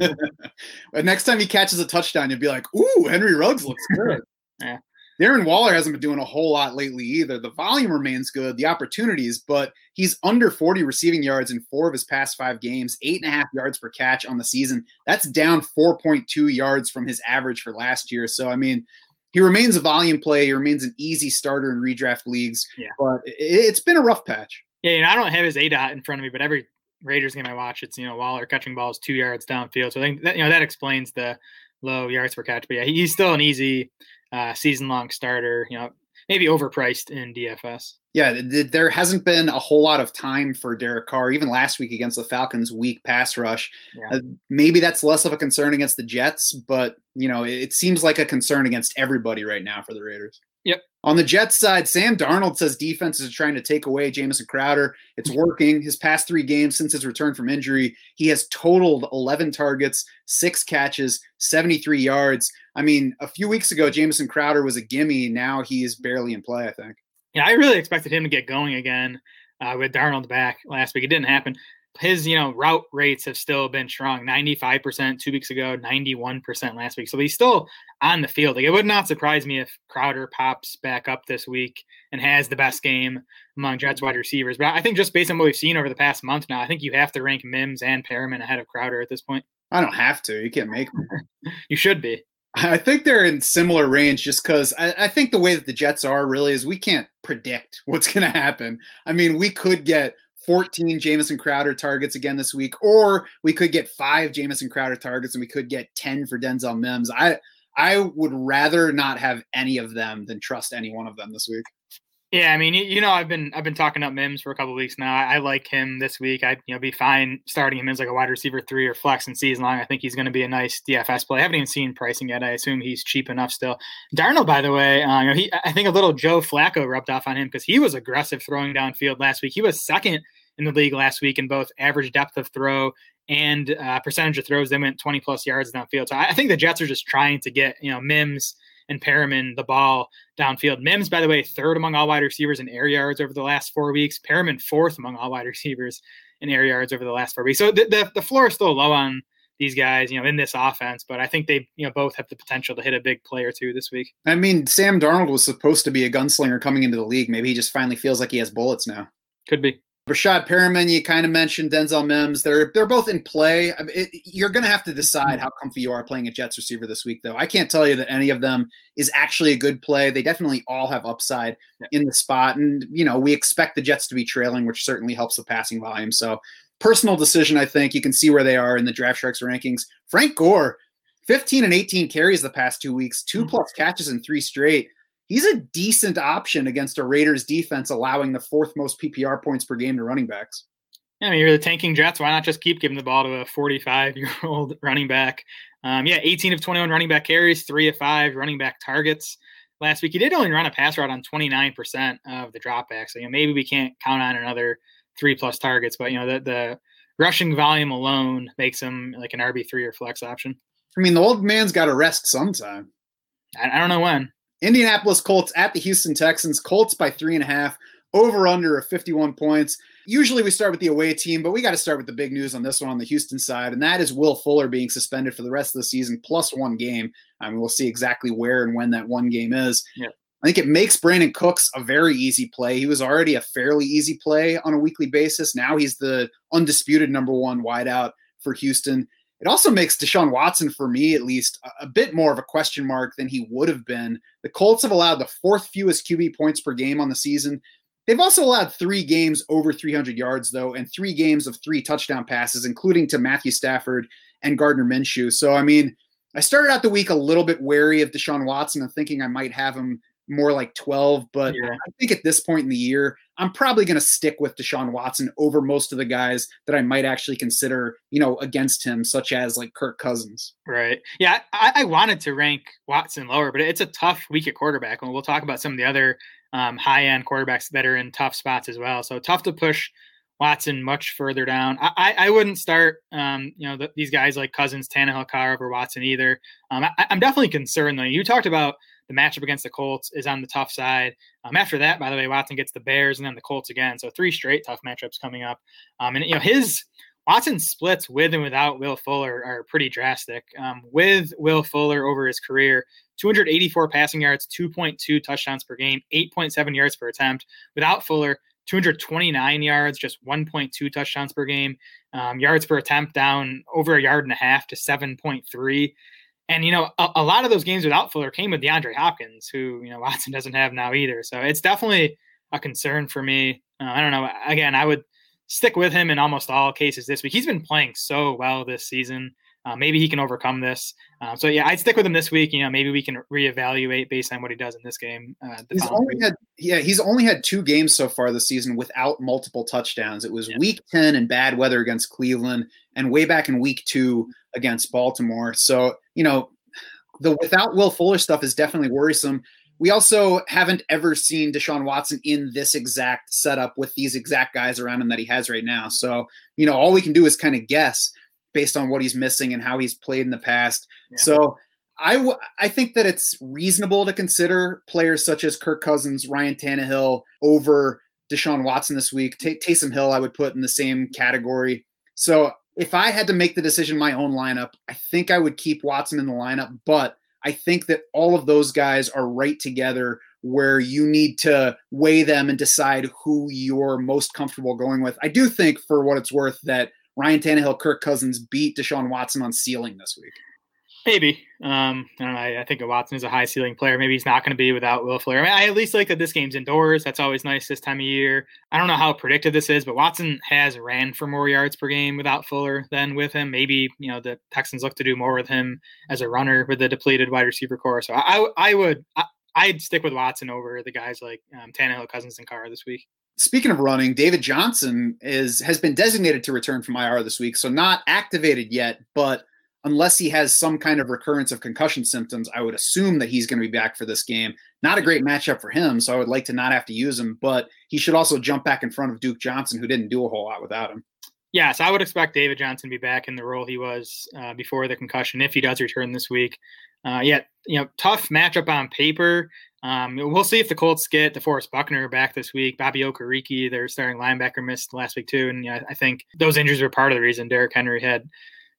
but next time he catches a touchdown, you'll be like, "Ooh, Henry Ruggs looks good." yeah. Darren Waller hasn't been doing a whole lot lately either. The volume remains good, the opportunities, but he's under 40 receiving yards in four of his past five games, eight and a half yards per catch on the season. That's down 4.2 yards from his average for last year. So, I mean, he remains a volume play. He remains an easy starter in redraft leagues, yeah. but it's been a rough patch. Yeah, you know, I don't have his aDOT in front of me, but every Raiders game I watch, it's you know Waller catching balls two yards downfield. So I think that you know that explains the low yards per catch. But yeah, he's still an easy uh, season long starter. You know, maybe overpriced in DFS. Yeah, there hasn't been a whole lot of time for Derek Carr, even last week against the Falcons' weak pass rush. Yeah. Uh, maybe that's less of a concern against the Jets, but you know, it seems like a concern against everybody right now for the Raiders. Yep. On the Jets side, Sam Darnold says defenses are trying to take away Jamison Crowder. It's working. His past three games since his return from injury, he has totaled 11 targets, six catches, 73 yards. I mean, a few weeks ago, Jamison Crowder was a gimme. Now he is barely in play, I think. Yeah, I really expected him to get going again uh, with Darnold back last week. It didn't happen his you know route rates have still been strong. 95% two weeks ago 91% last week. So he's still on the field. Like it would not surprise me if crowder pops back up this week and has the best game among jets wide receivers. But i think just based on what we've seen over the past month now i think you have to rank mims and perriman ahead of crowder at this point. I don't have to. You can't make you should be. I think they're in similar range just because I, I, think the way that the Jets are really is we can't predict what's going to happen. I mean, we could get 14 Jamison Crowder targets again this week, or we could get five Jamison Crowder targets and we could get 10 for Denzel Mims. I I would rather not have any of them than trust any one of them this week. Yeah, I mean, you know, I've been I've been talking up Mims for a couple weeks now. I, I, like him this week. I you know be fine starting him as like a wide receiver three or flex in season long. I think he's going to be a nice DFS play. I haven't even seen pricing yet. I assume he's cheap enough still. Darnold, by the way, uh, you know, he I think a little Joe Flacco rubbed off on him because he was aggressive throwing downfield last week. He was second in the league last week in both average depth of throw and uh, percentage of throws. They went 20 plus yards downfield. So I, I think the Jets are just trying to get, you know, Mims and Perriman the ball downfield. Mims, by the way, third among all wide receivers in air yards over the last four weeks. Perriman fourth among all wide receivers in air yards over the last four weeks. So the, the, the floor is still low on these guys, you know, in this offense, but I think they, you know, both have the potential to hit a big play or two this week. I mean, Sam Darnold was supposed to be a gunslinger coming into the league. Maybe he just finally feels like he has bullets now. Could be. Rashad Perriman, you kind of mentioned Denzel Mims. They're they're both in play. I mean, it, you're going to have to decide how comfy you are playing a Jets receiver this week, though. I can't tell you that any of them is actually a good play. They definitely all have upside in the spot, and you know we expect the Jets to be trailing, which certainly helps the passing volume. So, personal decision. I think you can see where they are in the Draft Sharks rankings. Frank Gore, 15 and 18 carries the past two weeks, 2 mm-hmm. plus catches in three straight he's a decent option against a Raiders defense allowing the fourth most PPR points per game to running backs. Yeah, I mean, you're the tanking Jets. Why not just keep giving the ball to a 45 year old running back? Um, yeah, 18 of 21 running back carries, three of five running back targets last week. He did only run a pass route on 29% of the dropbacks. So, you know, maybe we can't count on another three plus targets, but, you know, the, the rushing volume alone makes him like an RB3 or flex option. I mean, the old man's got to rest sometime. I, I don't know when. Indianapolis Colts at the Houston Texans. Colts by three and a half. Over under of 51 points. Usually we start with the away team, but we got to start with the big news on this one on the Houston side, and that is Will Fuller being suspended for the rest of the season plus one game. I mean, we'll see exactly where and when that one game is. Yeah. I think it makes Brandin Cooks a very easy play. He was already a fairly easy play on a weekly basis. Now he's the undisputed number one wideout for Houston. It also makes Deshaun Watson, for me at least, a, a, bit more of a question mark than he would have been. The Colts have allowed the fourth fewest QB points per game on the season. They've also allowed three games over 300 yards, though, and three games of three touchdown passes, including to Matthew Stafford and Gardner Minshew. So, I mean, I started out the week a little bit wary of Deshaun Watson and thinking I might have him more like 12. But yeah. I think at this point in the year, I'm probably going to stick with Deshaun Watson over most of the guys that I might actually consider, you know, against him, such as like Kirk Cousins. Right. Yeah. I, I wanted to rank Watson lower, but it's a tough week at quarterback. And we'll talk about some of the other um, high end quarterbacks that are in tough spots as well. So tough to push Watson much further down. I, I, I wouldn't start, um, you know, the, these guys like Cousins, Tannehill, Carr over Watson either. Um, I, I'm definitely concerned though. You talked about the matchup against the Colts is on the tough side. Um, after that, by the way, Watson gets the Bears and then the Colts again. So three straight tough matchups coming up. Um, and you know his Watson's splits with and without Will Fuller are pretty drastic. Um, with Will Fuller over his career, 284 passing yards, 2.2 touchdowns per game, 8.7 yards per attempt. Without Fuller, 229 yards, just 1.2 touchdowns per game. Um, yards per attempt down over a yard and a half to 7.3. And you know, a, a, lot of those games without Fuller came with DeAndre Hopkins, who you know Watson doesn't have now either. So it's definitely a concern for me. Uh, I don't know. Again, I would stick with him in almost all cases this week. He's been playing so well this season. Uh, maybe he can overcome this. Uh, so yeah, I'd stick with him this week. You know, maybe we can reevaluate based on what he does in this game. Uh, he's only week. had yeah, he's only had two games so far this season without multiple touchdowns. It was yeah. week ten in bad weather against Cleveland, and way back in week two against Baltimore. So you know, the without Will Fuller stuff is definitely worrisome. We also haven't ever seen Deshaun Watson in this exact setup with these exact guys around him that he has right now. So, you know, all we can do is kind of guess based on what he's missing and how he's played in the past. Yeah. So I, w- I think that it's reasonable to consider players such as Kirk Cousins, Ryan Tannehill over Deshaun Watson this week. T- Taysom Hill, I would put in the same category. So if I had to make the decision my own lineup, I think I would keep Watson in the lineup, but I think that all of those guys are right together where you need to weigh them and decide who you're most comfortable going with. I do think, for what it's worth, that Ryan Tannehill, Kirk Cousins beat Deshaun Watson on ceiling this week. Maybe. Um, I know. I, I think Watson is a high ceiling player. Maybe he's not going to be without Will Fuller. I, mean, I at least like that this game's indoors. That's always nice this time of year. I don't know how predictive this is, but Watson has ran for more yards per game without Fuller than with him. Maybe you know the Texans look to do more with him as a runner with the depleted wide receiver corps. So I, I would I, would stick with Watson over the guys like um, Tannehill, Cousins, and Carr this week. Speaking of running, David Johnson is has been designated to return from IR this week, so not activated yet, but unless he has some kind of recurrence of concussion symptoms, I would assume that he's going to be back for this game. Not a great matchup for him, so I would like to not have to use him, but he should also jump back in front of Duke Johnson, who didn't do a whole lot without him. Yes, I would expect David Johnson to be back in the role he was uh, before the concussion if he does return this week. Uh, yet, you know, tough matchup on paper. Um, we'll see if the Colts get DeForest Buckner back this week. Bobby Okereke, their starting linebacker, missed last week too, and yeah, I think those injuries were part of the reason Derrick Henry had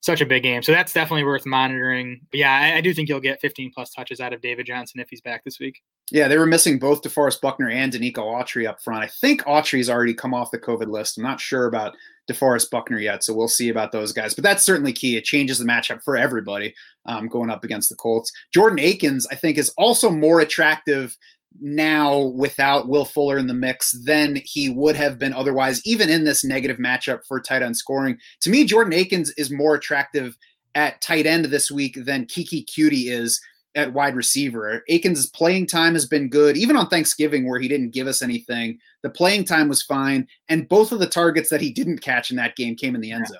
such a big game. So that's definitely worth monitoring. But yeah, I, I, do think you'll get 15 plus touches out of David Johnson if he's back this week. Yeah, they were missing both DeForest Buckner and Denico Autry up front. I think Autry's already come off the COVID list. I'm not sure about DeForest Buckner yet, so we'll see about those guys. But that's certainly key. It changes the matchup for everybody um, going up against the Colts. Jordan Akins, I think, is also more attractive now without Will Fuller in the mix than he would have been otherwise, even in this negative matchup for tight end scoring. To me, Jordan Akins is more attractive at tight end this week than Keke Coutee is at wide receiver. Akins' playing time has been good, even on Thanksgiving where he didn't give us anything. The playing time was fine, and both of the targets that he didn't catch in that game came in the end zone.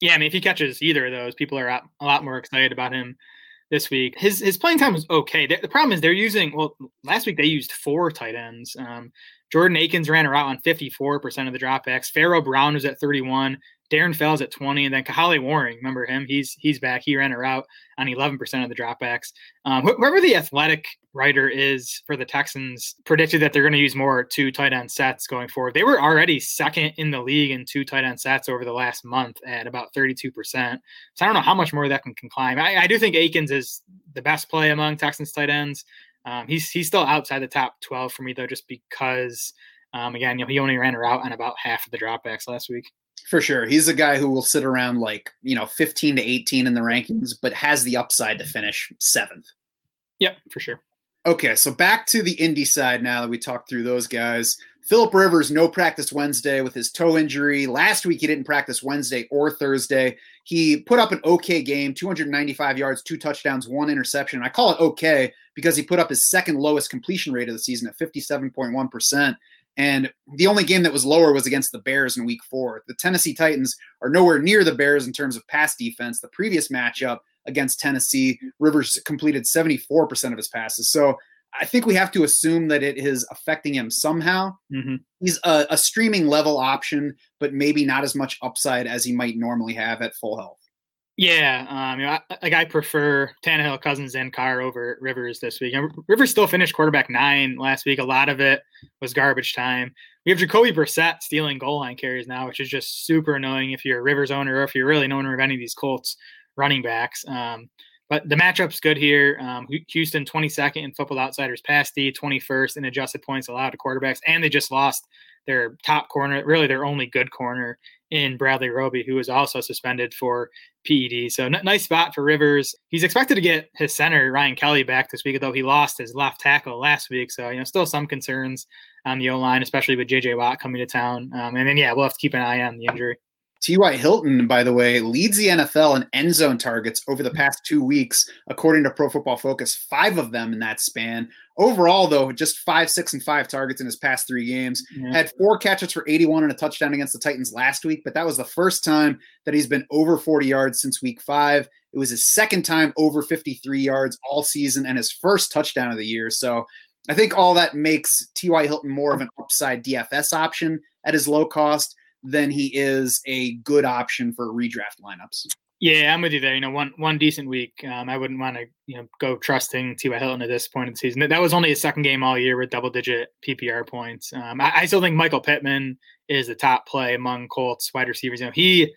Yeah, I mean, if he catches either of those, people are a lot more excited about him this week. His his playing time was okay. The, the, problem is they're using well last week they used four tight ends. Um, Jordan Akins ran a route on 54% of the dropbacks. Pharaoh Brown was at 31. Darren Fells at 20, and then Kahale Warring. remember him? He's he's back. He ran a route on 11% of the dropbacks. Um, whoever the athletic writer is for the Texans predicted that they're going to use more two tight end sets going forward. They were already second in the league in two tight end sets over the last month at about 32%. So I don't know how much more that can, can climb. I, I do think Akins is the best play among Texans tight ends. Um, he's he's still outside the top 12 for me though, just because um, again, you know, he only ran a route on about half of the dropbacks last week. For sure. He's a guy who will sit around like, you know, 15 to 18 in the rankings, but has the upside to finish seventh. Yep, for sure. Okay, so back to the indie side now that we talked through those guys. Philip Rivers, no practice Wednesday with his toe injury. Last week, he didn't practice Wednesday or Thursday. He put up an okay game 295 yards, two touchdowns, one interception. I call it okay because he put up his second lowest completion rate of the season at 57.1%. And the only game that was lower was against the Bears in week four. The Tennessee Titans are nowhere near the Bears in terms of pass defense. The previous matchup against Tennessee, Rivers completed 74% of his passes. So I think we have to assume that it is affecting him somehow. Mm-hmm. He's a, a streaming level option, but maybe not as much upside as he might normally have at full health. Yeah, um, you know, I, like I prefer Tannehill, Cousins, and Carr over Rivers this week. And Rivers still finished quarterback nine last week. A lot of it was garbage time. We have Jacoby Brissett stealing goal line carries now, which is just super annoying if you're a Rivers owner or if you're really an owner of any of these Colts running backs. Um, but the matchup's good here. Um, Houston 22nd in Football Outsiders pass D, 21st in adjusted points allowed to quarterbacks, and they just lost their top corner, really their only good corner in Bradley Roby, who was also suspended for PED. So n- nice spot for Rivers. He's expected to get his center Ryan Kelly back this week, though he lost his left tackle last week. So you know, still some concerns on the O line, especially with JJ Watt coming to town. Um, and then yeah, we'll have to keep an eye on the injury. T.Y. Hilton, by the way, leads the NFL in end zone targets over the past two weeks, according to Pro Football Focus. Five of them in that span. Overall, though, just five, six, and five targets in his past three games. Yeah. Had four catches for 81 and a touchdown against the Titans last week, but that was the first time that he's been over 40 yards since week five. It was his second time over 53 yards all season and his first touchdown of the year. So I think all that makes T.Y. Hilton more of an upside DFS option at his low cost than he is a good option for redraft lineups. Yeah, I'm with you there. You know, one one decent week. Um, I wouldn't want to you know go trusting T.Y. Hilton at this point in the season. That was only his second game all year with double digit PPR points. Um, I, I still think Michael Pittman is the top play among Colts wide receivers. You know, he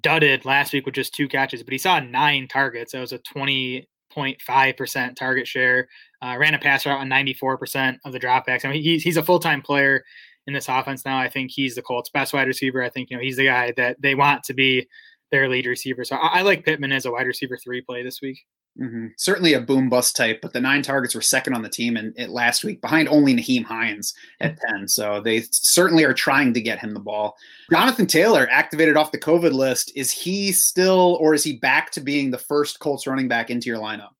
dudded last week with just two catches, but he saw nine targets. That was a 20.5% target share. Uh, ran a pass route on 94% of the dropbacks. I mean, he's, he's a full time player in this offense now. I think he's the Colts' best wide receiver. I think, you know, he's the guy that they want to be their lead receiver. So I, I like Pittman as a wide receiver three play this week. Mm-hmm. Certainly a boom bust type, but the nine targets were second on the team in, in last week, behind only Nyheim Hines at 10. So they certainly are trying to get him the ball. Jonathan Taylor activated off the COVID list. Is he still, or is he back to being the first Colts running back into your lineup?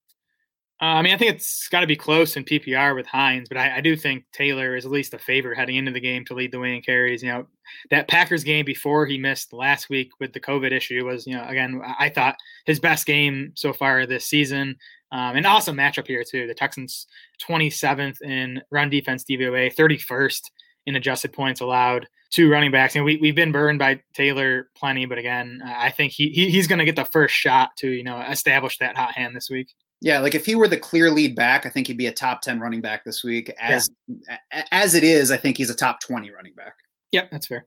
Uh, I mean, I think it's got to be close in PPR with Hines, but I, I, do think Taylor is at least a favorite heading into the game to lead the way in carries. You know, that Packers game before he missed last week with the COVID issue was, you know, again, I thought his best game so far this season. Um, an awesome matchup here, too. The Texans 27th in run defense DVOA, 31st in adjusted points allowed to running backs. And we, we've been burned by Taylor plenty, but again, uh, I think he, he he's going to get the first shot to, you know, establish that hot hand this week. Yeah, like if he were the clear lead back, I think he'd be a top 10 running back this week. As yeah. as it is, I think he's a top 20 running back. Yep, that's fair.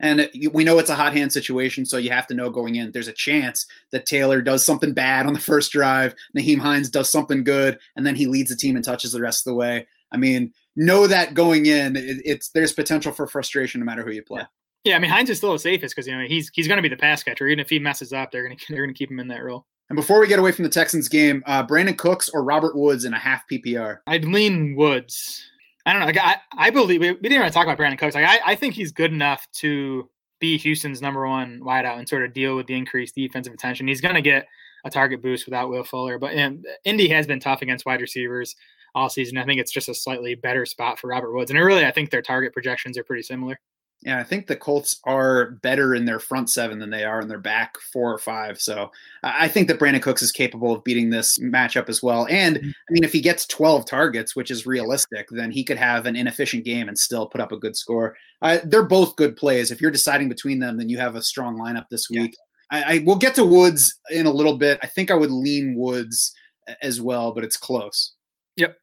And uh, we know it's a hot hand situation, so you have to know going in. There's a chance that Taylor does something bad on the first drive, Nyheim Hines does something good, and then he leads the team and touches the rest of the way. I mean, know that going in, it, it's there's potential for frustration no matter who you play. Yeah. Yeah, I mean Hines is still the safest because you know he's he's going to be the pass catcher. Even if he messes up, they're going to they're going to keep him in that role. And before we get away from the Texans game, uh, Brandin Cooks or Robert Woods in a half PPR? I'd lean Woods. I don't know. Like, I, I believe we, we didn't want to talk about Brandin Cooks. Like I, I think he's good enough to be Houston's number one wideout and sort of deal with the increased defensive attention. He's going to get a target boost without Will Fuller, but Indy has been tough against wide receivers all season. I think it's just a slightly better spot for Robert Woods, and really, I think their target projections are pretty similar. Yeah, I think the Colts are better in their front seven than they are in their back four or five. So I think that Brandin Cooks is capable of beating this matchup as well. And Mm-hmm. I mean, if he gets 12 targets, which is realistic, then he could have an inefficient game and still put up a good score. Uh, they're both good plays. If you're deciding between them, then you have a strong lineup this week. Yeah. I, I will get to Woods in a little bit. I think I would lean Woods as well, but it's close. Yep.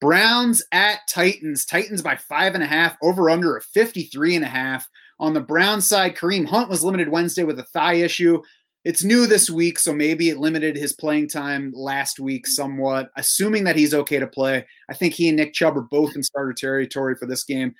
Browns at Titans. Titans by five and a half, over under a 53 and a half. On the Brown side, Kareem Hunt was limited Wednesday with a thigh issue. It's new this week, so maybe it limited his playing time last week somewhat. Assuming that he's okay to play, I think he and Nick Chubb are both in starter territory for this game.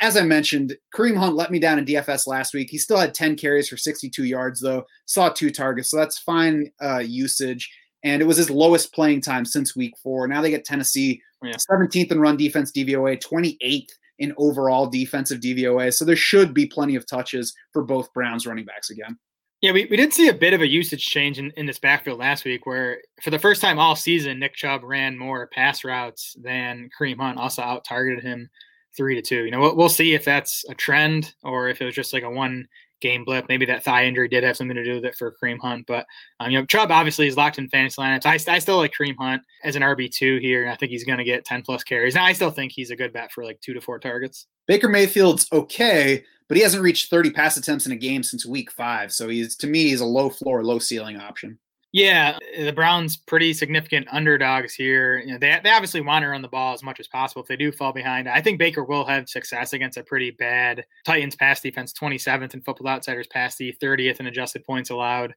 As I mentioned, Kareem Hunt let me down in DFS last week. He still had 10 carries for 62 yards, though, saw two targets, so that's fine uh, usage. And it was his lowest playing time since week four. Now they get Tennessee yeah. 17th in run defense DVOA, 28th in overall defensive DVOA. So there should be plenty of touches for both Browns running backs again. Yeah, we, we did see a bit of a usage change in, in this backfield last week where for the first time all season, Nick Chubb ran more pass routes than Kareem Hunt, also out targeted him three to two. You know, we'll, we'll see if that's a trend or if it was just like a one game blip. Maybe that thigh injury did have something to do with it for Kareem Hunt. But, um, you know, Chubb obviously is locked in fantasy lineups. I, I still like Kareem Hunt as an RB2 here. And I think he's going to get 10 plus carries. Now, I still think he's a good bet for like two to four targets. Baker Mayfield's okay, but he hasn't reached 30 pass attempts in a game since week five. So he's, to me, he's a low floor, low ceiling option. Yeah, the Browns pretty significant underdogs here. You know, they, they obviously want to run the ball as much as possible. If they do fall behind, I think Baker will have success against a pretty bad Titans pass defense, 27th in Football Outsiders pass D, 30th in adjusted points allowed.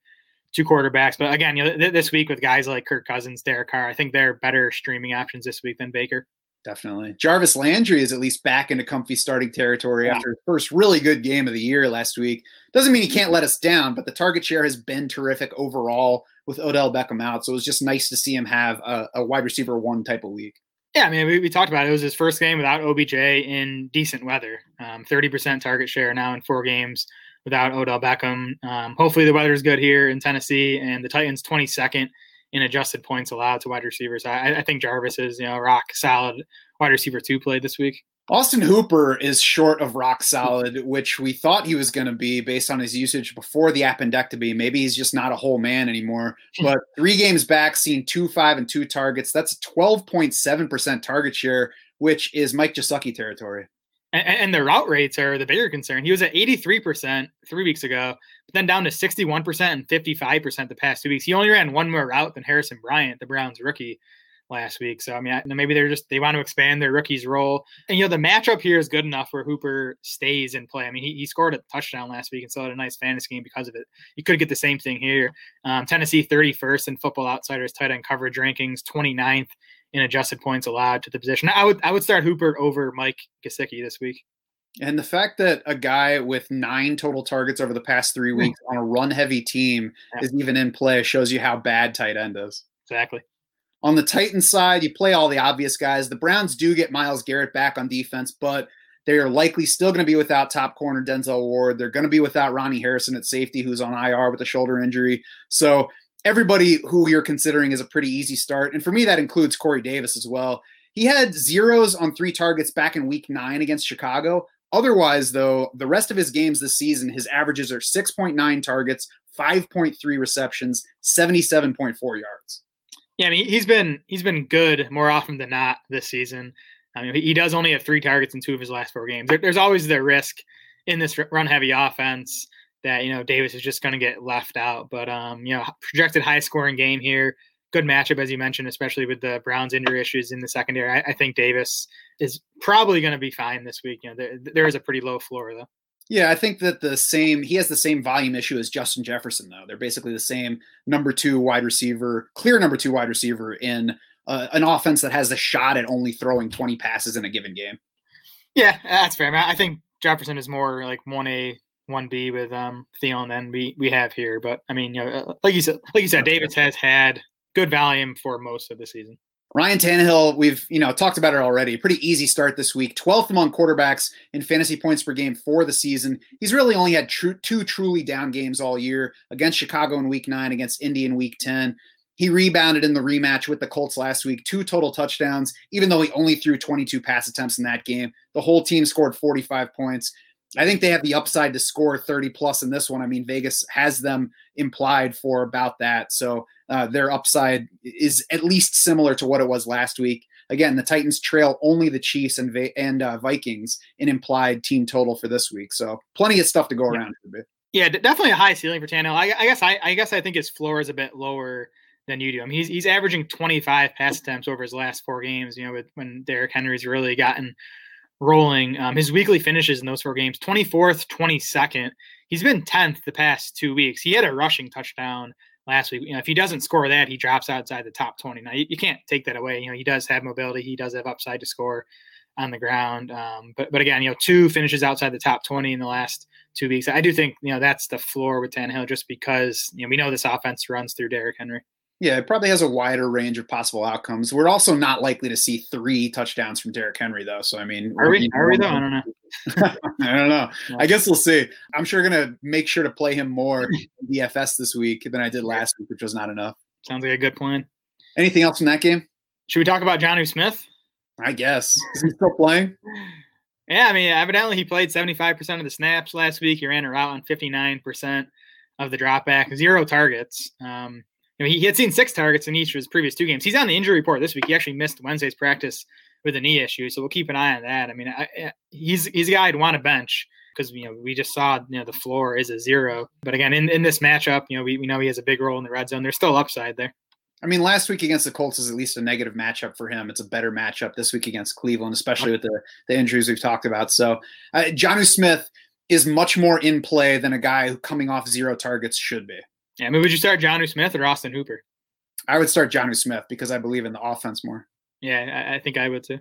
Two quarterbacks, but again, you know, th- this week with guys like Kirk Cousins, Derek Carr, I think they're better streaming options this week than Baker. Definitely. Jarvis Landry is at least back into comfy starting territory Yeah. after his first really good game of the year last week. Doesn't mean he can't let us down, but the target share has been terrific overall with Odell Beckham out. So it was just nice to see him have a, a wide receiver one type of week. Yeah, I mean, we, we talked about it. It was his first game without OBJ in decent weather. Um, 30% target share now in four games without Odell Beckham. Um, hopefully, the weather is good here in Tennessee, and the Titans 22nd in adjusted points allowed to wide receivers. I, I think Jarvis is, you know, rock solid wide receiver two play this week. Austin Hooper is short of rock solid, which we thought he was going to be based on his usage before the appendectomy. Maybe he's just not a whole man anymore. But three games back, seen two, five, and two targets. That's 12.7% target share, which is Mike Gesicki territory. And, and the route rates are the bigger concern. He was at 83% three weeks ago, but then down to 61% and 55% the past two weeks. He only ran one more route than Harrison Bryant, the Browns rookie last week. So I mean, I, maybe they're just they want to expand their rookie's role. And you know, the matchup here is good enough where Hooper stays in play. I mean, he, he scored a touchdown last week and still had a nice fantasy game because of it. You could get the same thing here. Um, Tennessee 31st in Football Outsiders tight end coverage rankings, 29th in adjusted points allowed to the position. I would I would start Hooper over Mike Gesicki this week. And the fact that a guy with nine total targets over the past three hmm. weeks on a run heavy team Yeah. is even in play shows you how bad tight end is. Exactly. On the Titans side, you play all the obvious guys. The Browns do get Myles Garrett back on defense, but they are likely still going to be without top corner Denzel Ward. They're going to be without Ronnie Harrison at safety, who's on IR with a shoulder injury. So everybody who you're considering is a pretty easy start. And for me, that includes Corey Davis as well. He had zeros on three targets back in week nine against Chicago. Otherwise, though, the rest of his games this season, his averages are 6.9 targets, 5.3 receptions, 77.4 yards. Yeah, I mean, he's been he's been good more often than not this season. I mean, he does only have three targets in two of his last four games. There, there's always the risk in this run heavy offense that you know Davis is just going to get left out. But um, you know, projected high scoring game here. Good matchup as you mentioned, especially with the Browns injury issues in the secondary. I, I think Davis is probably going to be fine this week. You know, there, there is a pretty low floor though. Yeah, I think that the same he has the same volume issue as Justin Jefferson though. They're basically the same number 2 wide receiver, clear number 2 wide receiver in uh, an offense that has the shot at only throwing 20 passes in a given game. Yeah, that's fair. I, mean, I think Jefferson is more like one A, one B with um Theon than we we have here. But I mean, you know, uh, like you said, like you said, Davis has had good volume for most of the season. Ryan Tannehill, we've you know talked about it already. Pretty easy start this week. 12th among quarterbacks in fantasy points per game for the season. He's really only had tru- two truly down games all year against Chicago in Week Nine, against Indy in Week 10. He rebounded in the rematch with the Colts last week, two total touchdowns, even though he only threw 22 pass attempts in that game. The whole team scored 45 points. I think they have the upside to score 30 plus in this one. I mean, Vegas has them implied for about that. So uh, their upside is at least similar to what it was last week. Again, the Titans trail only the Chiefs and Va- and uh, Vikings in implied team total for this week. So plenty of stuff to go around. Yeah, yeah d- definitely a high ceiling for Tannehill. I, I guess I, I guess I think his floor is a bit lower than you do. I mean, he's he's averaging 25 pass attempts over his last four games. You know, with when Derrick Henry's really gotten rolling. Um, his weekly finishes in those four games: 24th, 22nd. He's been 10th the past two weeks. He had a rushing touchdown last week. You know, if he doesn't score that, he drops outside the top 20. Now you, you can't take that away. You know, he does have mobility. He does have upside to score on the ground. Um, but but again, you know, two finishes outside the top 20 in the last two weeks. I do think you know that's the floor with Tannehill, just because you know we know this offense runs through Derrick Henry. Yeah, it probably has a wider range of possible outcomes. We're also not likely to see three touchdowns from Derrick Henry, though. So I mean, are we? Are we though? I don't know. I don't know. I guess we'll see. I'm sure gonna make sure to play him more DFS this week than I did last week, which was not enough. Sounds like a good plan. Anything else from that game? Should we talk about Jonnu Smith? I guess. Is he still playing? Yeah, I mean, evidently he played 75% of the snaps last week. He ran a route on 59% of the dropback, zero targets. Um, he, had seen six targets in each of his previous two games. He's on the injury report this week. He actually missed Wednesday's practice with a knee issue, so we'll keep an eye on that. I mean, I, he's he's a guy I'd want to bench because you know we just saw you know the floor is a zero. But again, in, in this matchup, you know we, we know he has a big role in the red zone. There's still upside there. I mean, last week against the Colts is at least a negative matchup for him. It's a better matchup this week against Cleveland, especially with the, the injuries we've talked about. So, uh, Jonnu Smith is much more in play than a guy who coming off zero targets should be. Yeah, I mean, would you start Jonnu Smith or Austin Hooper? I would start Jonnu Smith because I believe in the offense more. Yeah, I, I think I would too.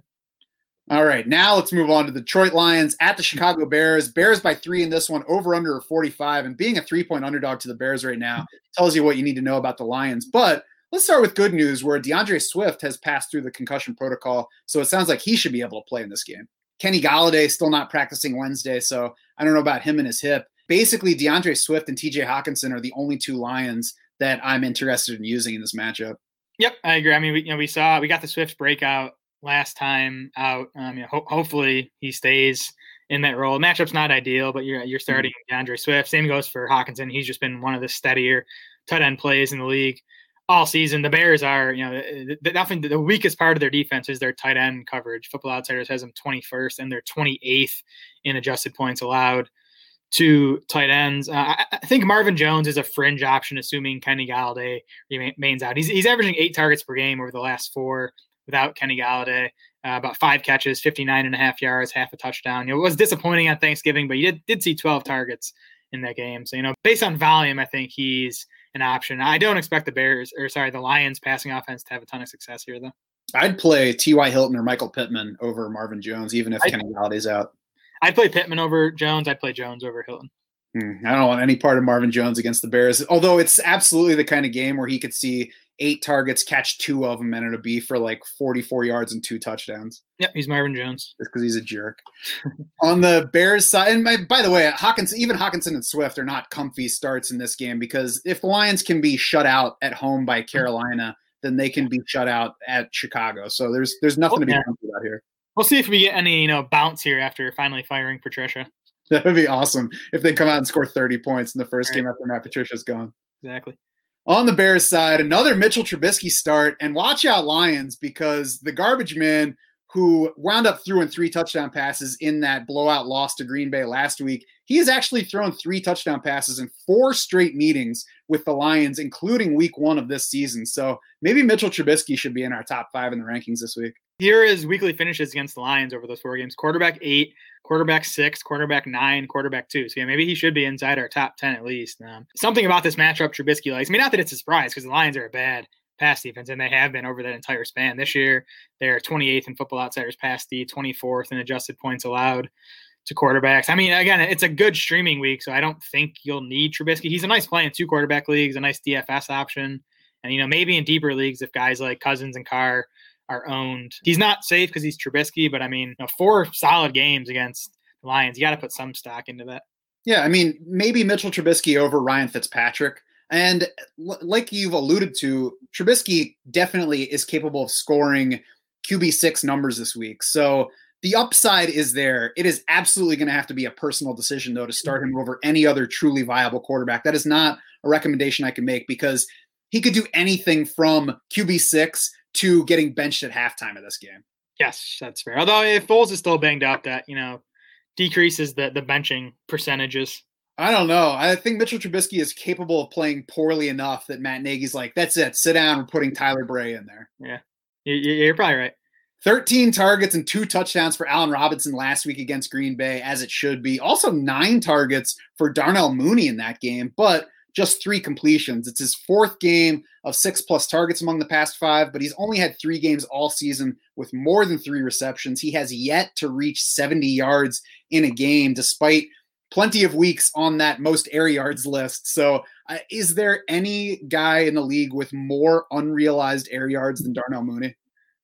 All right, now let's move on to the Detroit Lions at the Chicago Bears. Bears by three in this one, over under 45. And being a three point underdog to the Bears right now tells you what you need to know about the Lions. But let's start with good news where DeAndre Swift has passed through the concussion protocol. So it sounds like he should be able to play in this game. Kenny Golladay still not practicing Wednesday. So I don't know about him and his hip. Basically, DeAndre Swift and TJ Hockenson are the only two Lions that I'm interested in using in this matchup. Yep, I agree. I mean, we, you know, we saw we got the Swift breakout last time out. Um, you know, ho- hopefully he stays in that role. Matchup's not ideal, but you're you're starting mm-hmm. DeAndre Swift. Same goes for Hockenson. He's just been one of the steadier tight end plays in the league all season. The Bears are, you know, the, the, the weakest part of their defense is their tight end coverage. Football Outsiders has them 21st and they're 28th in adjusted points allowed to tight ends. Uh, I, I, think Marvin Jones is a fringe option, assuming Kenny Golladay remains out. He's, he's averaging eight targets per game over the last four without Kenny Golladay, Uh, about five catches, 59 and a half yards, half a touchdown. You know, it was disappointing on Thanksgiving, but you did, did see 12 targets in that game. So, you know, based on volume, I think he's an option. I don't expect the Bears, or sorry, the Lions passing offense to have a ton of success here, though. I'd play T.Y. Hilton or Michael Pittman over Marvin Jones, even if I, Kenny Golladay's out. I'd play Pittman over Jones. I'd play Jones over Hilton. Hmm, I don't want any part of Marvin Jones against the Bears, although it's absolutely the kind of game where he could see eight targets, catch two of them, and it'll be for like 44 yards and two touchdowns. Yep, he's Marvin Jones. Just because he's a jerk. On the Bears side, and by, by, the way, Hawkins, even Hockenson and Swift are not comfy starts in this game because if the Lions can be shut out at home by Carolina, then they can be shut out at Chicago. So there's there's nothing oh, to be yeah. comfy about here. We'll see if we get any you know bounce here after finally firing Patricia. That would be awesome if they come out and score 30 points in the first right. game after Matt Patricia's gone. Exactly. On the Bears side, another Mitchell Trubisky start, and watch out Lions because the garbage man who wound up throwing three touchdown passes in that blowout loss to Green Bay last week, he has actually thrown three touchdown passes in four straight meetings with the Lions, including week one of this season. So maybe Mitchell Trubisky should be in our top five in the rankings this week. Here is weekly finishes against the Lions over those four games quarterback eight, quarterback six, quarterback nine, quarterback two. So yeah, maybe he should be inside our top 10 at least. Um, something about this matchup Trubisky likes. I mean, not that it's a surprise because the Lions are a bad pass defense, and they have been over that entire span. This year, they're 28th in Football Outsiders pass D, 24th in adjusted points allowed to quarterbacks. I mean, again, it's a good streaming week, so I don't think you'll need Trubisky. He's a nice play in two quarterback leagues, a nice DFS option. And, you know, maybe in deeper leagues, if guys like Cousins and Carr are owned, he's not safe because he's Trubisky, but I mean, you know, four solid games against the Lions, you got to put some stock into that. Yeah, I mean, maybe Mitchell Trubisky over Ryan Fitzpatrick. And l- like you've alluded to, Trubisky definitely is capable of scoring QB6 numbers this week. So the upside is there. It is absolutely going to have to be a personal decision, though, to start him over any other truly viable quarterback. That is not a recommendation I can make because he could do anything from QB6 to getting benched at halftime of this game. Yes, that's fair. Although if Foles is still banged up, that, you know, decreases the, the benching percentages. I don't know. I think Mitchell Trubisky is capable of playing poorly enough that Matt Nagy's like, that's it. Sit down. We're putting Tyler Bray in there. Yeah. You're probably right. 13 targets and two touchdowns for Allen Robinson last week against Green Bay, as it should be. Also, nine targets for Darnell Mooney in that game, but just three completions. It's his fourth game of six plus targets among the past five, but he's only had three games all season with more than three receptions. He has yet to reach 70 yards in a game, despite plenty of weeks on that most air yards list. So, uh, is there any guy in the league with more unrealized air yards than Darnell Mooney?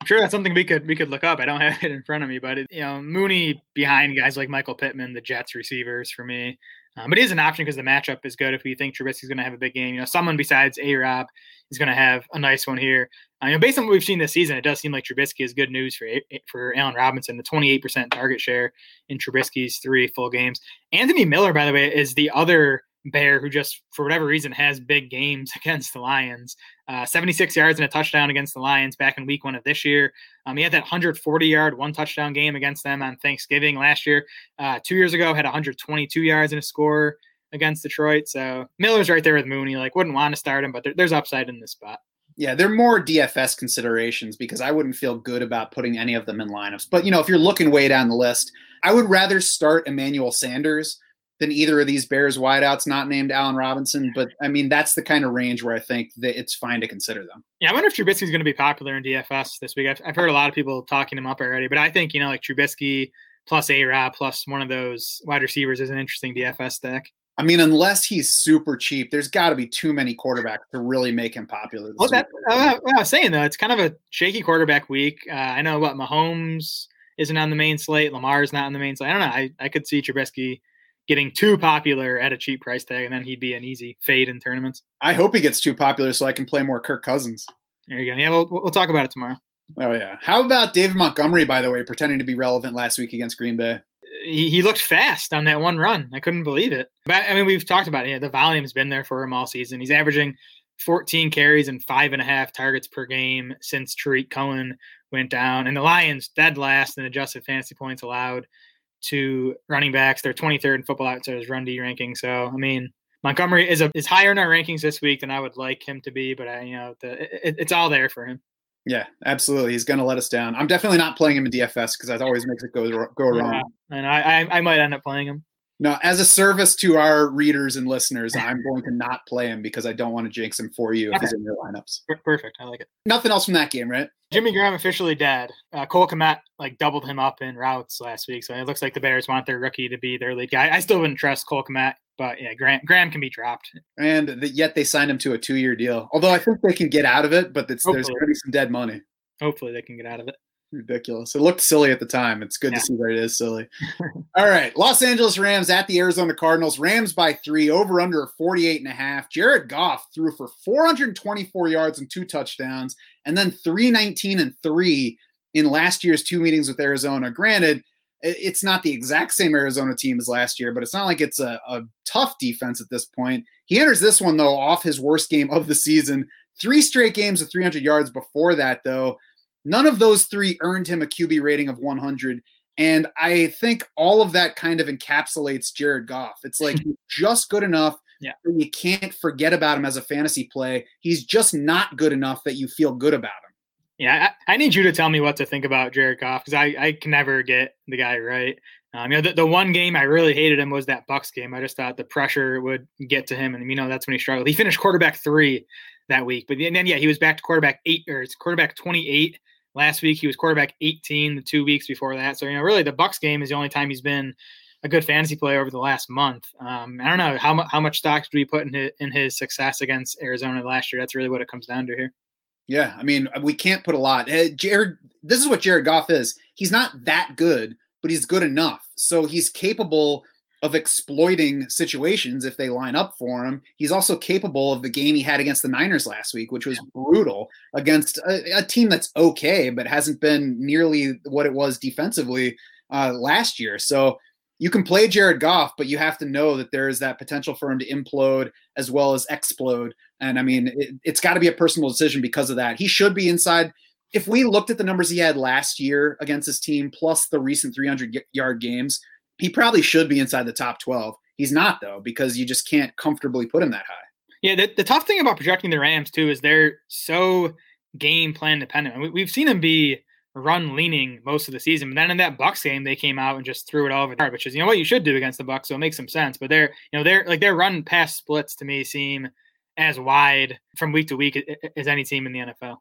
I'm sure that's something we could we could look up. I don't have it in front of me, but it, you know, Mooney behind guys like Michael Pittman, the Jets receivers for me. Um, but it is an option because the matchup is good. If we think Trubisky's going to have a big game, you know, someone besides A Rob is going to have a nice one here. Uh, you know, based on what we've seen this season, it does seem like Trubisky is good news for for Allen Robinson. The 28% target share in Trubisky's three full games. Anthony Miller, by the way, is the other Bear who just for whatever reason has big games against the Lions. Uh, 76 yards and a touchdown against the Lions back in Week One of this year. Um, he had that 140 yard one touchdown game against them on Thanksgiving last year. Uh, two years ago, had 122 yards and a score against Detroit. So Miller's right there with Mooney. Like, wouldn't want to start him, but there, there's upside in this spot. Yeah, they're more DFS considerations because I wouldn't feel good about putting any of them in lineups. But you know, if you're looking way down the list, I would rather start Emmanuel Sanders than either of these Bears wideouts not named Allen Robinson. But I mean, that's the kind of range where I think that it's fine to consider them. Yeah, I wonder if Trubisky's going to be popular in DFS this week. I've, I've heard a lot of people talking him up already, but I think you know like Trubisky plus A Rob plus one of those wide receivers is an interesting DFS stack. I mean, unless he's super cheap, there's got to be too many quarterbacks to really make him popular. Well, that, uh, I was saying though, it's kind of a shaky quarterback week. Uh, I know what Mahomes isn't on the main slate, Lamar's not on the main slate. I don't know. I, I could see Trubisky getting too popular at a cheap price tag, and then he'd be an easy fade in tournaments. I hope he gets too popular so I can play more Kirk Cousins. There you go. Yeah, we'll we'll talk about it tomorrow. Oh yeah. How about David Montgomery, by the way, pretending to be relevant last week against Green Bay? He, he looked fast on that one run. I couldn't believe it. But I mean, we've talked about it. Yeah, the volume's been there for him all season. He's averaging 14 carries and five and a half targets per game since Tarik Cohen went down. And the Lions dead last in adjusted fantasy points allowed to running backs. They're 23rd in football outsiders run D ranking. So I mean, Montgomery is a is higher in our rankings this week than I would like him to be, but I, you know, the, it, it's all there for him. Yeah, absolutely. He's going to let us down. I'm definitely not playing him in DFS because that always makes it go go wrong. Yeah, and I, I I might end up playing him. No, as a service to our readers and listeners, I'm going to not play him because I don't want to jinx him for you if he's in your lineups. Perfect. I like it. Nothing else from that game, right? Jimmy Graham officially dead. Uh, Cole Kmet like doubled him up in routes last week, so it looks like the Bears want their rookie to be their lead guy. I still wouldn't trust Cole Kmet, but yeah, Graham, Graham can be dropped. And the, yet they signed him to a two-year deal. Although I think they can get out of it, but there's going to be some dead money. Hopefully, they can get out of it ridiculous. It looked silly at the time. It's good yeah. to see that it is silly. All right. Los Angeles Rams at the Arizona Cardinals. Rams by three, over under 48 and a half. Jared Goff threw for 424 yards and two touchdowns, and then 319 and three in last year's two meetings with Arizona. Granted, it's not the exact same Arizona team as last year, but it's not like it's a, a tough defense at this point. He enters this one, though, off his worst game of the season. Three straight games of 300 yards before that, though. None of those three earned him a QB rating of 100. And I think all of that kind of encapsulates Jared Goff. It's like just good enough yeah. you can't forget about him as a fantasy play. He's just not good enough that you feel good about him. Yeah, I, I need you to tell me what to think about Jared Goff because I, I can never get the guy right. Um, you know, the, the one game I really hated him was that Bucs game. I just thought the pressure would get to him, and you know that's when he struggled. He finished quarterback three that week, but then yeah, he was back to quarterback eight or it's quarterback twenty eight Last week he was quarterback 18 the two weeks before that. So you know, really the Bucs game is the only time he's been a good fantasy player over the last month. Um, I don't know how much how much stock do we put in his, in his success against Arizona last year. That's really what it comes down to here. Yeah, I mean we can't put a lot. Jared, this is what Jared Goff is. He's not that good, but he's good enough. So he's capable of exploiting situations if they line up for him. He's also capable of the game he had against the Niners last week, which was brutal against a, a team that's okay, but hasn't been nearly what it was defensively uh, last year. So you can play Jared Goff, but you have to know that there is that potential for him to implode as well as explode. And I mean, it, it's got to be a personal decision because of that. He should be inside. If we looked at the numbers he had last year against his team, plus the recent 300 yard games, he probably should be inside the top 12. He's not though because you just can't comfortably put him that high. Yeah, the, the tough thing about projecting the Rams too is they're so game plan dependent. We, we've seen them be run leaning most of the season, but then in that Bucs game they came out and just threw it all over the which is you know what you should do against the Bucs, so it makes some sense. But they're you know they're like their run pass splits to me seem as wide from week to week as any team in the NFL.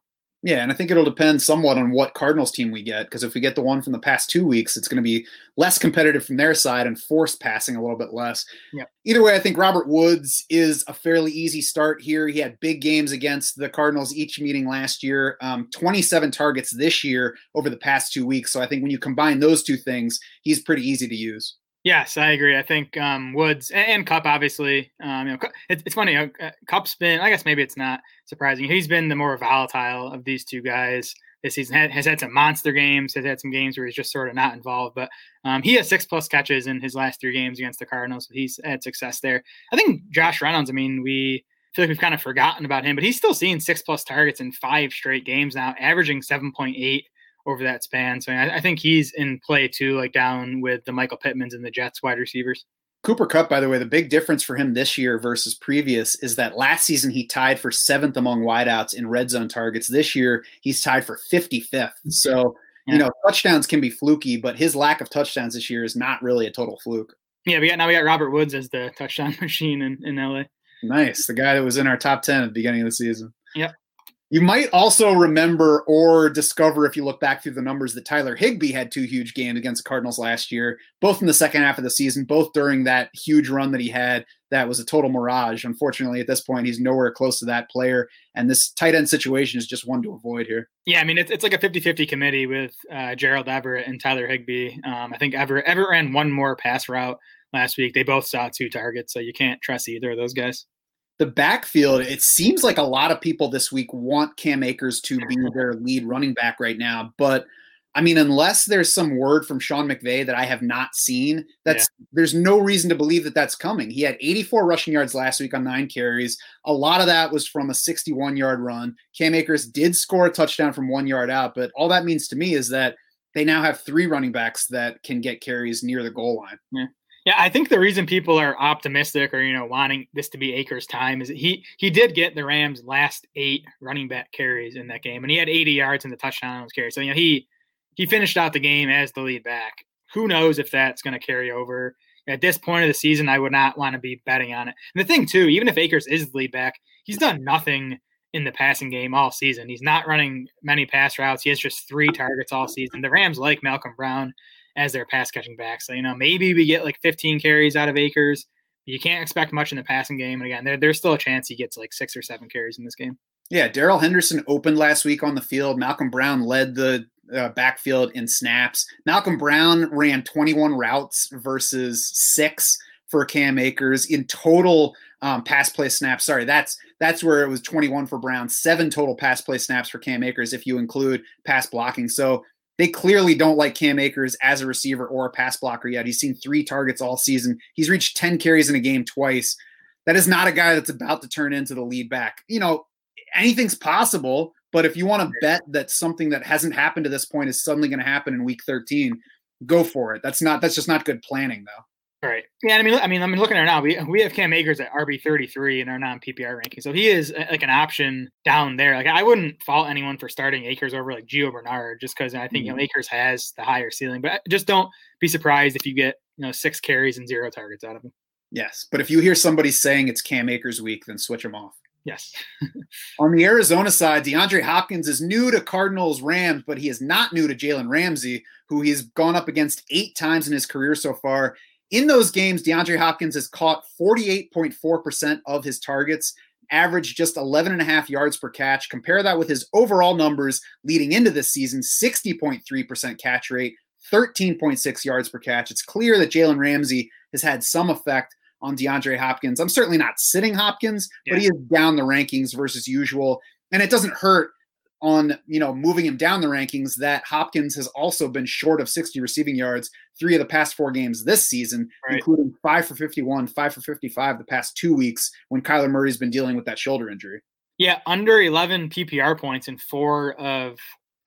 Yeah, and I think it'll depend somewhat on what Cardinals team we get because if we get the one from the past two weeks, it's going to be less competitive from their side and force passing a little bit less. Yeah. Either way, I think Robert Woods is a fairly easy start here. He had big games against the Cardinals each meeting last year, um, 27 targets this year over the past two weeks. So I think when you combine those two things, he's pretty easy to use. Yes, I agree. I think um, Woods and, and, Kupp, obviously, um, you know, it, it's funny. Uh, Kupp's been, I guess maybe it's not surprising. He's been the more volatile of these two guys this season. Has, has had some monster games. Has had some games where he's just sort of not involved. But um, he has six plus catches in his last three games against the Cardinals. So he's had success there. I think Josh Reynolds. I mean, we feel like we've kind of forgotten about him, but he's still seeing six plus targets in five straight games now, averaging seven point eight over that span. So I, I, think he's in play too, like down with the Michael Pittmans and the Jets wide receivers. Cooper Kupp, by the way, the big difference for him this year versus previous is that last season he tied for seventh among wideouts in red zone targets. This year he's tied for 55th. So, yeah. you know, touchdowns can be fluky, but his lack of touchdowns this year is not really a total fluke. Yeah, we got now we got Robert Woods as the touchdown machine in, in LA. Nice. The guy that was in our top 10 at the beginning of the season. You might also remember or discover if you look back through the numbers that Tyler Higbee had two huge games against the Cardinals last year, both in the second half of the season, both during that huge run that he had. That was a total mirage. Unfortunately, at this point, he's nowhere close to that player. And this tight end situation is just one to avoid here. Yeah, I mean, it's, it's like a 50 50 committee with uh, Gerald Everett and Tyler Higbee. Um, I think Everett, Everett ran one more pass route last week. They both saw two targets, so you can't trust either of those guys the backfield, it seems like a lot of people this week want Cam Akers to be their lead running back right now. But I mean, unless there's some word from Sean McVay that I have not seen, that's yeah. there's no reason to believe that that's coming. He had 84 rushing yards last week on nine carries. A lot of that was from a 61 yard run. Cam Akers did score a touchdown from one yard out, but all that means to me is that they now have three running backs that can get carries near the goal line. Yeah. Yeah, I think the reason people are optimistic or you know wanting this to be Akers' time is he he did get the Rams' last eight running back carries in that game, and he had 80 yards in the touchdown on those carries. So you know he he finished out the game as the lead back. Who knows if that's going to carry over? At this point of the season, I would not want to be betting on it. And the thing too, even if Akers is the lead back, he's done nothing in the passing game all season. He's not running many pass routes. He has just three targets all season. The Rams like Malcolm Brown as their pass catching back. So, you know, maybe we get like 15 carries out of Akers. You can't expect much in the passing game. And again, there, there's still a chance he gets like six or seven carries in this game. Yeah, Darrell Henderson opened last week on the field. Malcolm Brown led the uh, backfield in snaps. Malcolm Brown ran 21 routes versus six for Cam Akers in total um, pass play snaps. Sorry, that's that's where it was 21 for Brown, seven total pass play snaps for Cam Akers if you include pass blocking. So they clearly don't like Cam Akers as a receiver or a pass blocker yet. He's seen three targets all season. He's reached 10 carries in a game twice. That is not a guy that's about to turn into the lead back. You know, anything's possible, but if you want to bet that something that hasn't happened to this point is suddenly going to happen in week 13, go for it. That's not that's just not good planning though. Right. Yeah. I mean, I mean, I'm looking at it now. We we have Cam Akers at RB 33 in our non PPR ranking, so he is uh, like an option down there. Like I wouldn't fault anyone for starting Akers over like Gio Bernard, just because I think mm-hmm. you know Akers has the higher ceiling. But just don't be surprised if you get you know six carries and zero targets out of him. Yes, but if you hear somebody saying it's Cam Akers week, then switch him off. Yes. On the Arizona side, DeAndre Hopkins is new to Cardinals Rams, but he is not new to Jalen Ramsey, who he's gone up against eight times in his career so far. In those games, DeAndre Hopkins has caught 48.4% of his targets, averaged just 11 and a half yards per catch. Compare that with his overall numbers leading into this season 60.3% catch rate, 13.6 yards per catch. It's clear that Jalen Ramsey has had some effect on DeAndre Hopkins. I'm certainly not sitting Hopkins, yeah. but he is down the rankings versus usual. And it doesn't hurt on you know moving him down the rankings that Hopkins has also been short of 60 receiving yards three of the past four games this season, right. including five for 51, five for 55 the past two weeks when Kyler Murray's been dealing with that shoulder injury. Yeah, under 11 PPR points in four of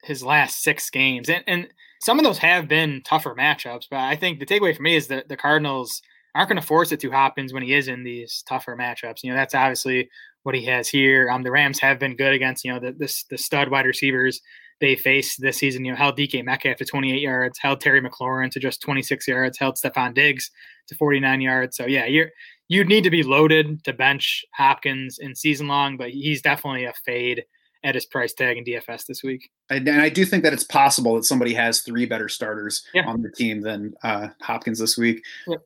his last six games, and and some of those have been tougher matchups. But I think the takeaway for me is that the Cardinals aren't going to force it to Hopkins when he is in these tougher matchups. You know, that's obviously what he has here. Um, the Rams have been good against you know the the, the stud wide receivers they faced this season. You know, held DK Metcalf to 28 yards, held Terry McLaurin to just 26 yards, held Stefon Diggs to 49 yards. So yeah, you're you'd need to be loaded to bench Hopkins in season long, but he's definitely a fade at his price tag in DFS this week. And I do think that it's possible that somebody has three better starters yeah. on the team than uh, Hopkins this week. Yeah.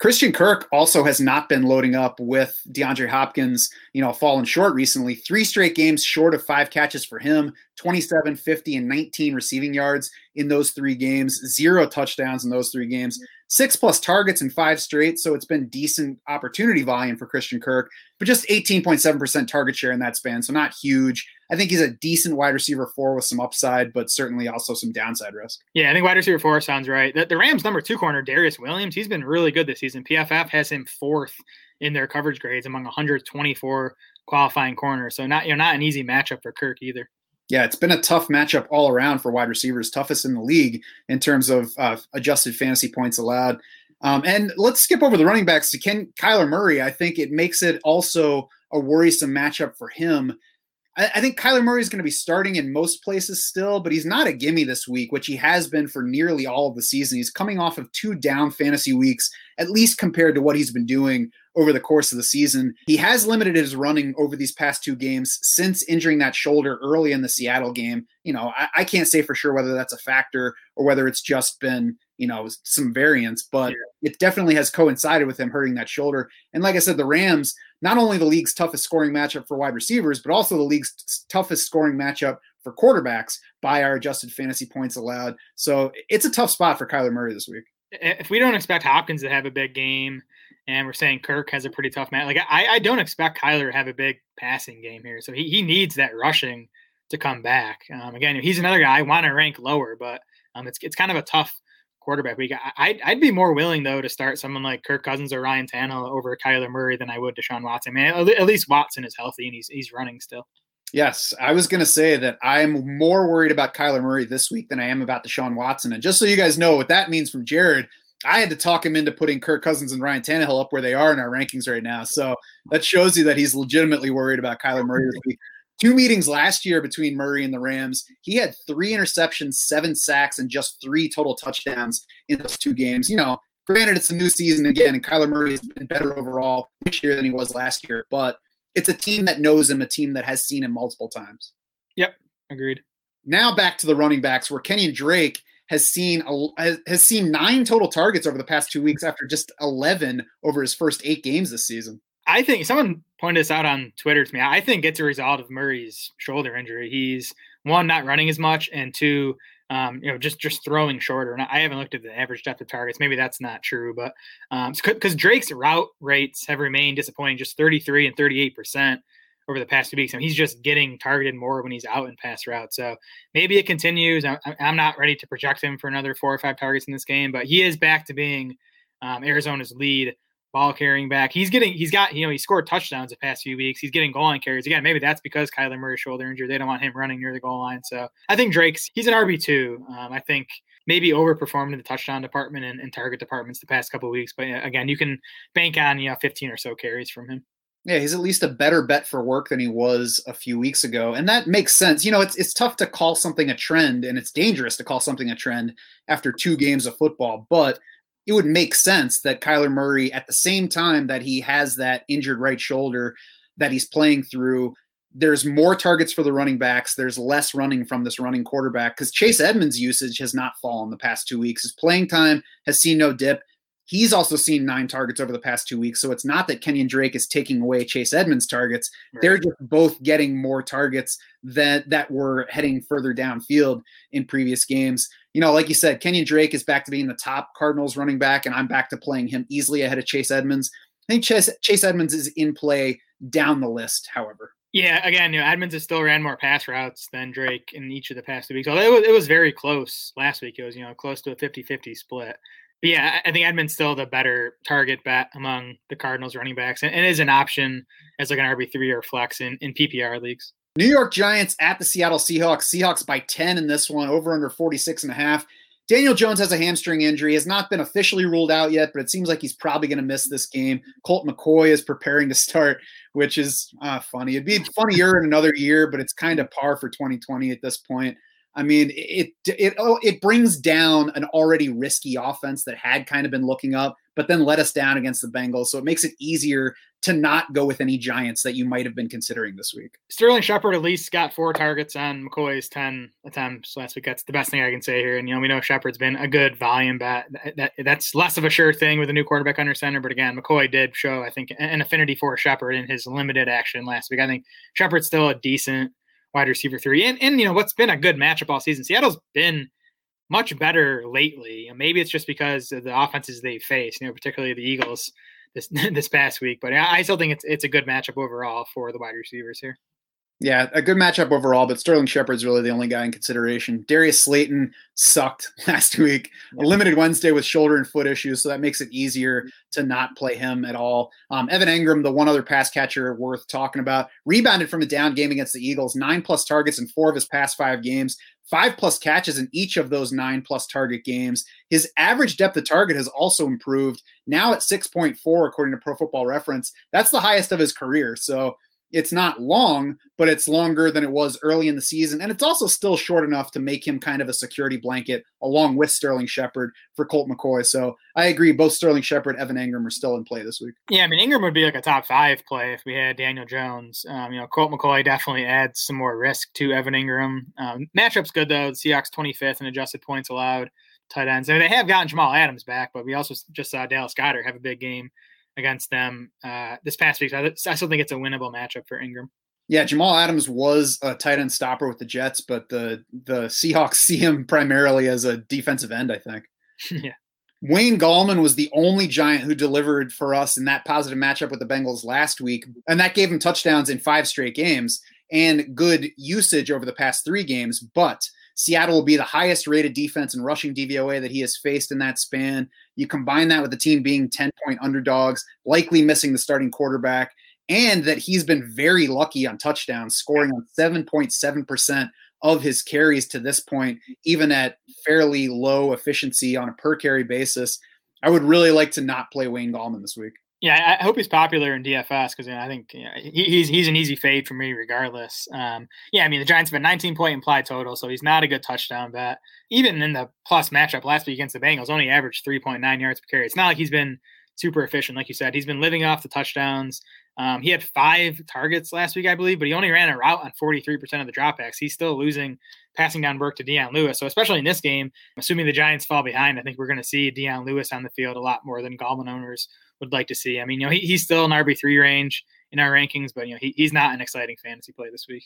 Christian Kirk also has not been loading up with DeAndre Hopkins, you know, fallen short recently. Three straight games short of five catches for him, 27, 50, and 19 receiving yards in those three games, zero touchdowns in those three games, six plus targets in five straight. So it's been decent opportunity volume for Christian Kirk, but just 18.7% target share in that span. So not huge. I think he's a decent wide receiver four with some upside, but certainly also some downside risk. Yeah, I think wide receiver four sounds right. The, the Rams' number two corner, Darious Williams, he's been really good this season. PFF has him fourth in their coverage grades among 124 qualifying corners. So not you know not an easy matchup for Kirk either. Yeah, it's been a tough matchup all around for wide receivers, toughest in the league in terms of uh, adjusted fantasy points allowed. Um, and let's skip over the running backs to Ken Kyler Murray. I think it makes it also a worrisome matchup for him I, I think Kyler Murray is going to be starting in most places still, but he's not a gimme this week, which he has been for nearly all of the season. He's coming off of two down fantasy weeks, at least compared to what he's been doing over the course of the season. He has limited his running over these past two games since injuring that shoulder early in the Seattle game. You know, I, I can't say for sure whether that's a factor or whether it's just been, you know, some variance, but it definitely has coincided with him hurting that shoulder. And like I said, the Rams, not only the league's toughest scoring matchup for wide receivers, but also the league's toughest scoring matchup for quarterbacks by our adjusted fantasy points allowed. So it's a tough spot for Kyler Murray this week. If we don't expect Hopkins to have a big game, and we're saying Kirk has a pretty tough match, like I, I don't expect Kyler to have a big passing game here. So he, he needs that rushing to come back. Um, again, he's another guy I want to rank lower, but um, it's it's kind of a tough quarterback week. I, would I'd be more willing though to start someone like Kirk Cousins or Ryan Tannehill over Kyler Murray than I would Deshaun Watson. Man, at least Watson is healthy and he's he's running still. Yes, I was going to say that I'm more worried about Kyler Murray this week than I am about Deshaun Watson. And just so you guys know what that means from Jared, I had to talk him into putting Kirk Cousins and Ryan Tannehill up where they are in our rankings right now. So that shows you that he's legitimately worried about Kyler Murray this week two meetings last year between Murray and the Rams. He had three interceptions, seven sacks, and just three total touchdowns in those two games. You know, granted, it's a new season again, and Kyler Murray has been better overall this year than he was last year, but it's a team that knows him, a team that has seen him multiple times. Yep, agreed. Now back to the running backs, where Kenyon Drake has seen a, has seen nine total targets over the past two weeks after just eleven over his first eight games this season. I think someone pointed this out on Twitter to me. I think it's a result of Murray's shoulder injury. He's one not running as much, and two, um, you know, just just throwing shorter. And I haven't looked at the average depth of targets. Maybe that's not true, but because um, Drake's route rates have remained disappointing, just 33 and 38 percent over the past two weeks. and he's just getting targeted more when he's out in pass route. So maybe it continues. I'm, I'm not ready to project him for another four or five targets in this game, but he is back to being um, Arizona's lead ball carrying back. He's getting, he's got, you know, he scored touchdowns the past few weeks. He's getting goal line carries. Again, maybe that's because Kyler Murray's shoulder injury. They don't want him running near the goal line. So I think Drake's, he's an RB2. Um, I think maybe overperformed in the touchdown department and, and target departments the past couple weeks. But again, you can bank on, you know, 15 or so carries from him. Yeah, he's at least a better bet for work than he was a few weeks ago. And that makes sense. You know, it's it's tough to call something a trend and it's dangerous to call something a trend after two games of football, but it would make sense that Kyler Murray, at the same time that he has that injured right shoulder that he's playing through, there's more targets for the running backs. There's less running from this running quarterback because Chase Edmonds' usage has not fallen the past two weeks. His playing time has seen no dip. He's also seen nine targets over the past two weeks. So it's not that Kenyon Drake is taking away Chase Edmonds' targets. Right. They're just both getting more targets that that were heading further downfield in previous games. You know, like you said, Kenyon Drake is back to being the top Cardinals running back, and I'm back to playing him easily ahead of Chase Edmonds. I think Chase, Chase Edmonds is in play down the list, however. Yeah, again, you know, Edmonds has still ran more pass routes than Drake in each of the past two weeks. Although it was, it was very close last week. It was, you know, close to a 50 50 split. Yeah, I think Edmonds still the better target bet among the Cardinals running backs and, and is an option as like an RB3 or flex in, in PPR leagues. New York Giants at the Seattle Seahawks. Seahawks by 10 in this one, over under 46 and a half. Daniel Jones has a hamstring injury, has not been officially ruled out yet, but it seems like he's probably going to miss this game. Colt McCoy is preparing to start, which is uh, funny. It'd be funnier in another year, but it's kind of par for 2020 at this point. I mean, it it oh, it brings down an already risky offense that had kind of been looking up, but then let us down against the Bengals. So it makes it easier to not go with any Giants that you might have been considering this week. Sterling Shepard at least got four targets on McCoy's 10 attempts last week. That's the best thing I can say here. And, you know, we know Shepard's been a good volume bat. That, that, that's less of a sure thing with a new quarterback under center. But again, McCoy did show, I think, an affinity for Shepard in his limited action last week. I think Shepard's still a decent wide receiver three. And, and you know, what's been a good matchup all season, Seattle's been much better lately. maybe it's just because of the offenses they face, you know, particularly the Eagles this this past week. But I still think it's it's a good matchup overall for the wide receivers here. Yeah, a good matchup overall, but Sterling Shepard's really the only guy in consideration. Darius Slayton sucked last week. A limited Wednesday with shoulder and foot issues, so that makes it easier to not play him at all. Um, Evan Engram, the one other pass catcher worth talking about, rebounded from a down game against the Eagles, nine plus targets in four of his past five games, five plus catches in each of those nine plus target games. His average depth of target has also improved, now at 6.4, according to Pro Football Reference. That's the highest of his career. So It's not long, but it's longer than it was early in the season. And it's also still short enough to make him kind of a security blanket along with Sterling Shepard for Colt McCoy. So I agree. Both Sterling Shepard, and Evan Engram are still in play this week. Yeah, I mean, Engram would be like a top five play if we had Daniel Jones. Um, you know, Colt McCoy definitely adds some more risk to Evan Engram. Um, matchup's good, though. The Seahawks 25th in adjusted points allowed tight ends. I mean, they have gotten Jamal Adams back, but we also just saw Dallas Goedert have a big game against them uh, this past week. So I, I still think it's a winnable matchup for Engram. Yeah, Jamal Adams was a tight end stopper with the Jets, but the the Seahawks see him primarily as a defensive end, I think. yeah. Wayne Gallman was the only Giant who delivered for us in that positive matchup with the Bengals last week, and that gave him touchdowns in five straight games and good usage over the past three games. But Seattle will be the highest rated defense in rushing DVOA that he has faced in that span. You combine that with the team being 10 point underdogs, likely missing the starting quarterback, and that he's been very lucky on touchdowns, scoring on 7.7% of his carries to this point, even at fairly low efficiency on a per carry basis. I would really like to not play Wayne Gallman this week. Yeah, I hope he's popular in DFS because you know, I think you know, he, he's he's an easy fade for me regardless. Um, yeah, I mean the Giants have a 19 point implied total, so he's not a good touchdown bet. Even in the plus matchup last week against the Bengals, only averaged 3.9 yards per carry. It's not like he's been super efficient, like you said. He's been living off the touchdowns. Um, he had five targets last week, I believe, but he only ran a route on 43% of the dropbacks. He's still losing passing down work to Dion Lewis. So, especially in this game, assuming the Giants fall behind, I think we're going to see Dion Lewis on the field a lot more than Gallman owners would like to see. I mean, you know, he, he's still in RB3 range in our rankings, but, you know, he, he's not an exciting fantasy play this week.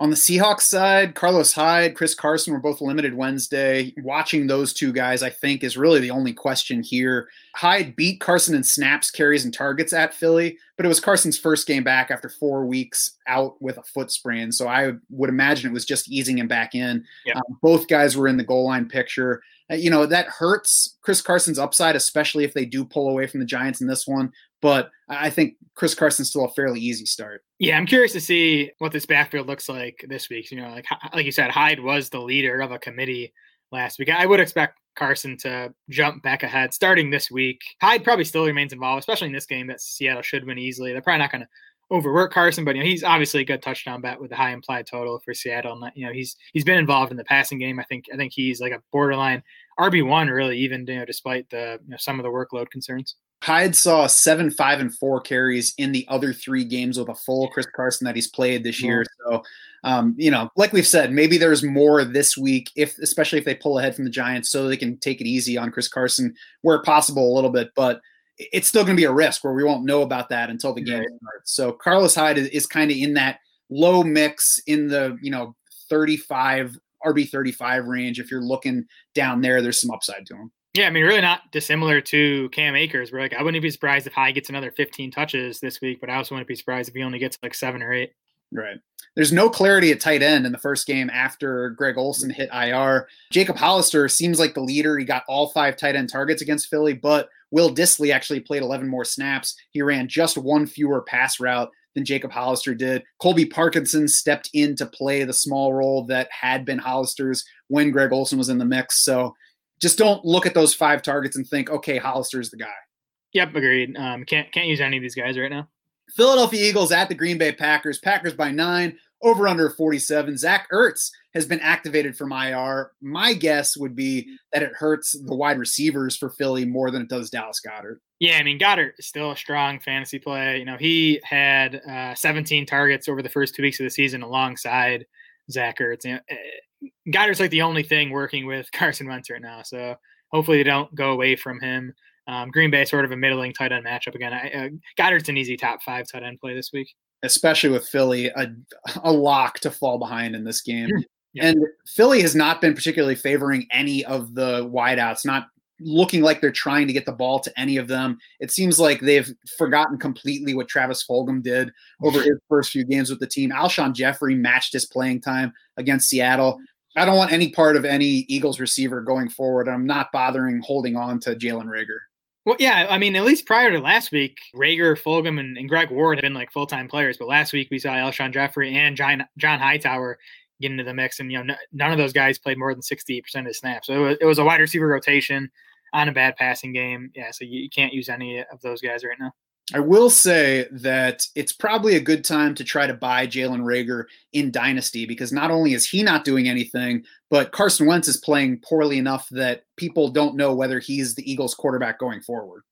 On the Seahawks side, Carlos Hyde, Chris Carson were both limited Wednesday. Watching those two guys, I think, is really the only question here. Hyde beat Carson in snaps, carries, and targets at Philly, but it was Carson's first game back after four weeks out with a foot sprain. So I would imagine it was just easing him back in. Yeah. Um, both guys were in the goal line picture. Uh, you know, that hurts Chris Carson's upside, especially if they do pull away from the Giants in this one. But I think Chris Carson's still a fairly easy start. Yeah, I'm curious to see what this backfield looks like this week. You know, like like you said, Hyde was the leader of a committee last week. I would expect Carson to jump back ahead starting this week. Hyde probably still remains involved, especially in this game that Seattle should win easily. They're probably not going to overwork Carson, but you know he's obviously a good touchdown bet with a high implied total for Seattle. And you know he's he's been involved in the passing game. I think I think he's like a borderline RB one, really, even you know despite the you know, some of the workload concerns. Hyde saw seven, five, and four carries in the other three games with a full Chris Carson that he's played this year. So, um, you know, like we've said, maybe there's more this week, if especially if they pull ahead from the Giants, so they can take it easy on Chris Carson where possible a little bit. But it's still going to be a risk where we won't know about that until the game starts. So Carlos Hyde is, is kind of in that low mix in the you know 35 RB 35 range. If you're looking down there, there's some upside to him. Yeah, I mean, really not dissimilar to Cam Akers. Where like, I wouldn't be surprised if Hyde gets another 15 touches this week, but I also wouldn't be surprised if he only gets like seven or eight. Right. There's no clarity at tight end in the first game after Greg Olsen hit IR. Jacob Hollister seems like the leader. He got all five tight end targets against Philly, but Will Dissly actually played 11 more snaps. He ran just one fewer pass route than Jacob Hollister did. Colby Parkinson stepped in to play the small role that had been Hollister's when Greg Olsen was in the mix. So just don't look at those five targets and think, okay, Hollister's the guy. Yep, agreed. Um, can't can't use any of these guys right now. Philadelphia Eagles at the Green Bay Packers. Packers by nine, over under 47. Zach Ertz has been activated from IR. My guess would be that it hurts the wide receivers for Philly more than it does Dallas Goedert. Yeah, I mean Goedert is still a strong fantasy play. You know, he had uh, 17 targets over the first two weeks of the season alongside Zach Ertz. You know, eh, Goedert's like the only thing working with Carson Wentz right now. So hopefully they don't go away from him. Um, Green Bay sort of a middling tight end matchup again. I, uh, Goedert's an easy top five tight end play this week, especially with Philly a, a lock to fall behind in this game. Yeah. And Philly has not been particularly favoring any of the wideouts, not looking like they're trying to get the ball to any of them. It seems like they've forgotten completely what Travis Fulgham did over his first few games with the team. Alshon Jeffery matched his playing time against Seattle. I don't want any part of any Eagles receiver going forward. I'm not bothering holding on to Jalen Reagor. Well, yeah, I mean, at least prior to last week, Reagor, Fulgham, and, and Greg Ward have been like full time players. But last week we saw Alshon Jeffery and John, John Hightower get into the mix, and you know, n- none of those guys played more than 68% of the snaps. So it was, it was a wide receiver rotation on a bad passing game. Yeah, so you, you can't use any of those guys right now. I will say that it's probably a good time to try to buy Jalen Reagor in Dynasty because not only is he not doing anything, but Carson Wentz is playing poorly enough that people don't know whether he's the Eagles quarterback going forward.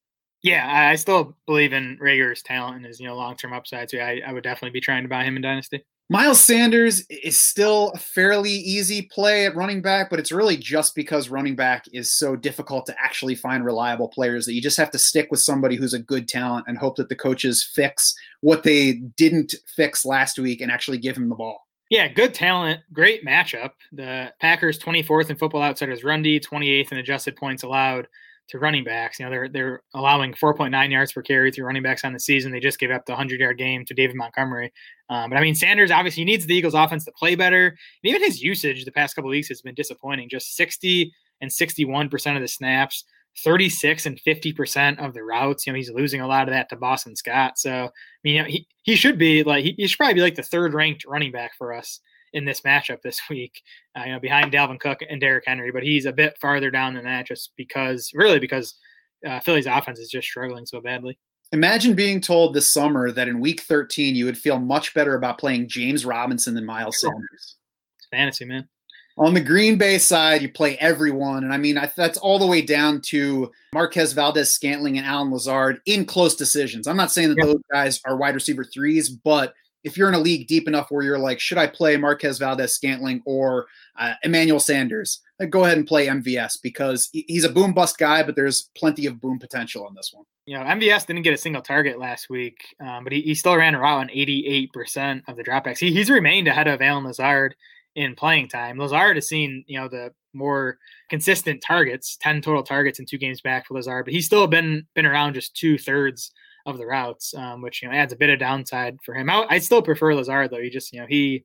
Yeah, I still believe in Reagor's talent and his you know long term upside. So I, I would definitely be trying to buy him in Dynasty. Miles Sanders is still a fairly easy play at running back, but it's really just because running back is so difficult to actually find reliable players that you just have to stick with somebody who's a good talent and hope that the coaches fix what they didn't fix last week and actually give him the ball. Yeah, good talent, great matchup. The Packers 24th in football outsiders run D, 28th in adjusted points allowed to running backs. You know, they're they're allowing 4.9 yards per carry through running backs on the season. They just gave up the 100 yard game to David Montgomery. Um, but I mean, Sanders obviously needs the Eagles offense to play better. And even his usage the past couple weeks has been disappointing. Just 60 and 61 percent of the snaps. 36 and 50% of the routes. You know, he's losing a lot of that to Boston Scott. So, I mean, you know, he, he should be like, he, he should probably be like the third ranked running back for us in this matchup this week, uh, you know, behind Dalvin Cook and Derrick Henry, but he's a bit farther down than that just because, really, because uh, Philly's offense is just struggling so badly. Imagine being told this summer that in week 13 you would feel much better about playing James Robinson than Miles Sanders. fantasy, man. On the Green Bay side, you play everyone. And I mean, I, that's all the way down to Marquez Valdes Scantling and Allen Lazard in close decisions. I'm not saying that those guys are wide receiver threes, but if you're in a league deep enough where you're like, should I play Marquez Valdes Scantling or uh, Emmanuel Sanders? Like, go ahead and play MVS because he's a boom bust guy, but there's plenty of boom potential on this one. You know, MVS didn't get a single target last week, um, but he, he still ran a route on 88% of the dropbacks. He, he's remained ahead of Allen Lazard in playing time. Lazard has seen, you know, the more consistent targets, 10 total targets in two games back for Lazard, but he's still been been around just two thirds of the routes, um, which you know adds a bit of downside for him. I, I still prefer Lazard though. He just you know he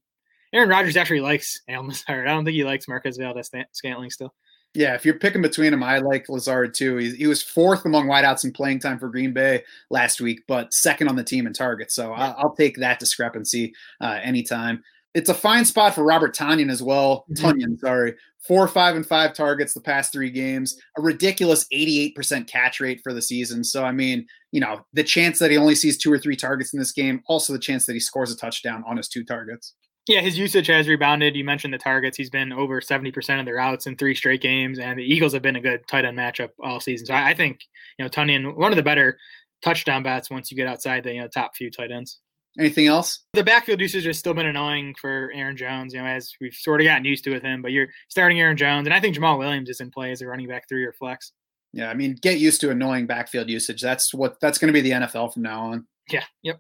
Aaron Rodgers actually likes Allen Lazard. I don't think he likes Marquez Valdes Scantling still. Yeah, if you're picking between them, I like Lazard too. He, he was fourth among wideouts in playing time for Green Bay last week, but second on the team in targets. So I'll, I'll take that discrepancy uh, anytime it's a fine spot for Robert Tonyan as well. Mm-hmm. Tonyan, sorry. Four, five, and five targets the past three games. A ridiculous 88% catch rate for the season. So, I mean, you know, the chance that he only sees two or three targets in this game, also the chance that he scores a touchdown on his two targets. Yeah, his usage has rebounded. You mentioned the targets. He's been over 70% of their routes in three straight games, and the Eagles have been a good tight end matchup all season. So I, think, you know, Tonyan, one of the better touchdown bats once you get outside the you know, top few tight ends. Anything else? The backfield usage has still been annoying for Aaron Jones, you know, as we've sort of gotten used to with him. But you're starting Aaron Jones, and I think Jamaal Williams is in play as a running back three or flex. Yeah, I mean, get used to annoying backfield usage. That's what that's going to be the NFL from now on. Yeah. Yep.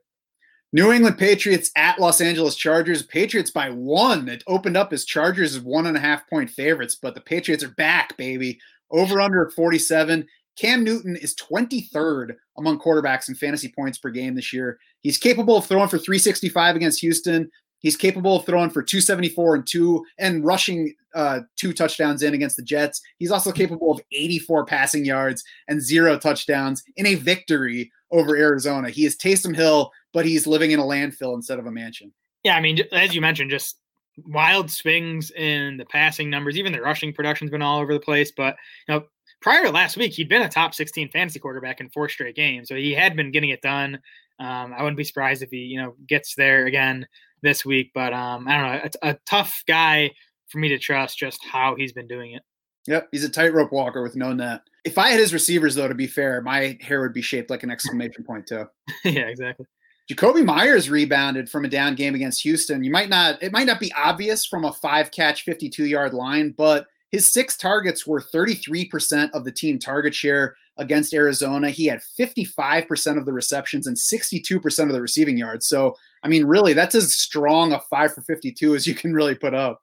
New England Patriots at Los Angeles Chargers. Patriots by one. It opened up as Chargers one and a half point favorites, but the Patriots are back, baby. Over under 47. Cam Newton is 23rd among quarterbacks in fantasy points per game this year. He's capable of throwing for 365 against Houston. He's capable of throwing for 274 and two and rushing uh, two touchdowns in against the Jets. He's also capable of 84 passing yards and zero touchdowns in a victory over Arizona. He is Taysom Hill, but he's living in a landfill instead of a mansion. Yeah, I mean, as you mentioned, just wild swings in the passing numbers. Even the rushing production's been all over the place. But you know, prior to last week, he'd been a top 16 fantasy quarterback in four straight games. So he had been getting it done. Um, I wouldn't be surprised if he, you know, gets there again this week. But um, I don't know, it's a tough guy for me to trust just how he's been doing it. Yep, he's a tightrope walker with no net. If I had his receivers, though, to be fair, my hair would be shaped like an exclamation point too. yeah, exactly. Jakobi Meyers rebounded from a down game against Houston. You might not, it might not be obvious from a five catch, 52 yard line, but his six targets were 33% of the team target share against Arizona. He had 55% of the receptions and 62% of the receiving yards. So, I mean, really, that's as strong a five for 52 as you can really put up.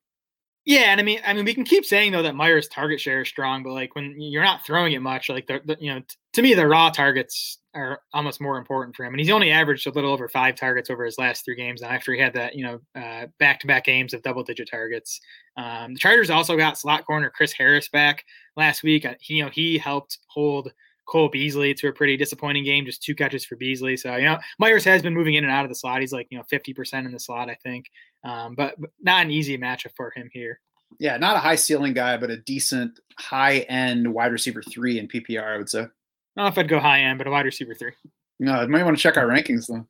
Yeah, and I mean, I mean, we can keep saying though that Meyers' target share is strong, but like when you're not throwing it much, like the, the you know, t- to me, the raw targets are almost more important for him. And he's only averaged a little over five targets over his last three games. And after he had that, you know, uh, back-to-back games of double-digit targets. Um, the Chargers also got slot corner Chris Harris back last week. Uh, you know, he helped hold Cole Beasley to a pretty disappointing game, just two catches for Beasley. So, you know, Meyers has been moving in and out of the slot. He's like, you know, 50% in the slot, I think. Um, but, but not an easy matchup for him here. Yeah, not a high ceiling guy, but a decent high end wide receiver three in PPR, I would say. I don't know if I'd go high end, but a wide receiver three. No, you might want to check our rankings though.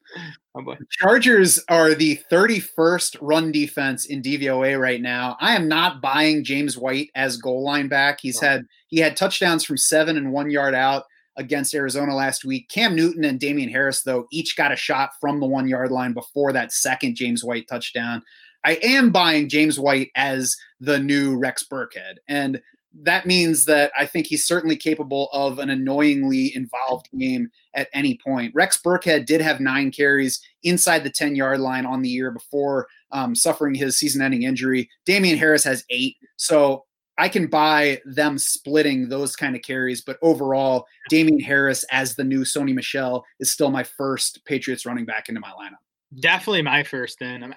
Oh boy. Chargers are the 31st run defense in DVOA right now. I am not buying James White as goal line back. He's had he had touchdowns from seven and one yard out against Arizona last week. Cam Newton and Damien Harris, though, each got a shot from the one yard line before that second James White touchdown. I am buying James White as the new Rex Burkhead. And that means that I think he's certainly capable of an annoyingly involved game at any point. Rex Burkhead did have nine carries inside the 10 yard line on the year before um, suffering his season ending injury. Damien Harris has eight. So I can buy them splitting those kind of carries, but overall, Damien Harris as the new Sony Michel is still my first Patriots running back into my lineup. Definitely my first then. Mean,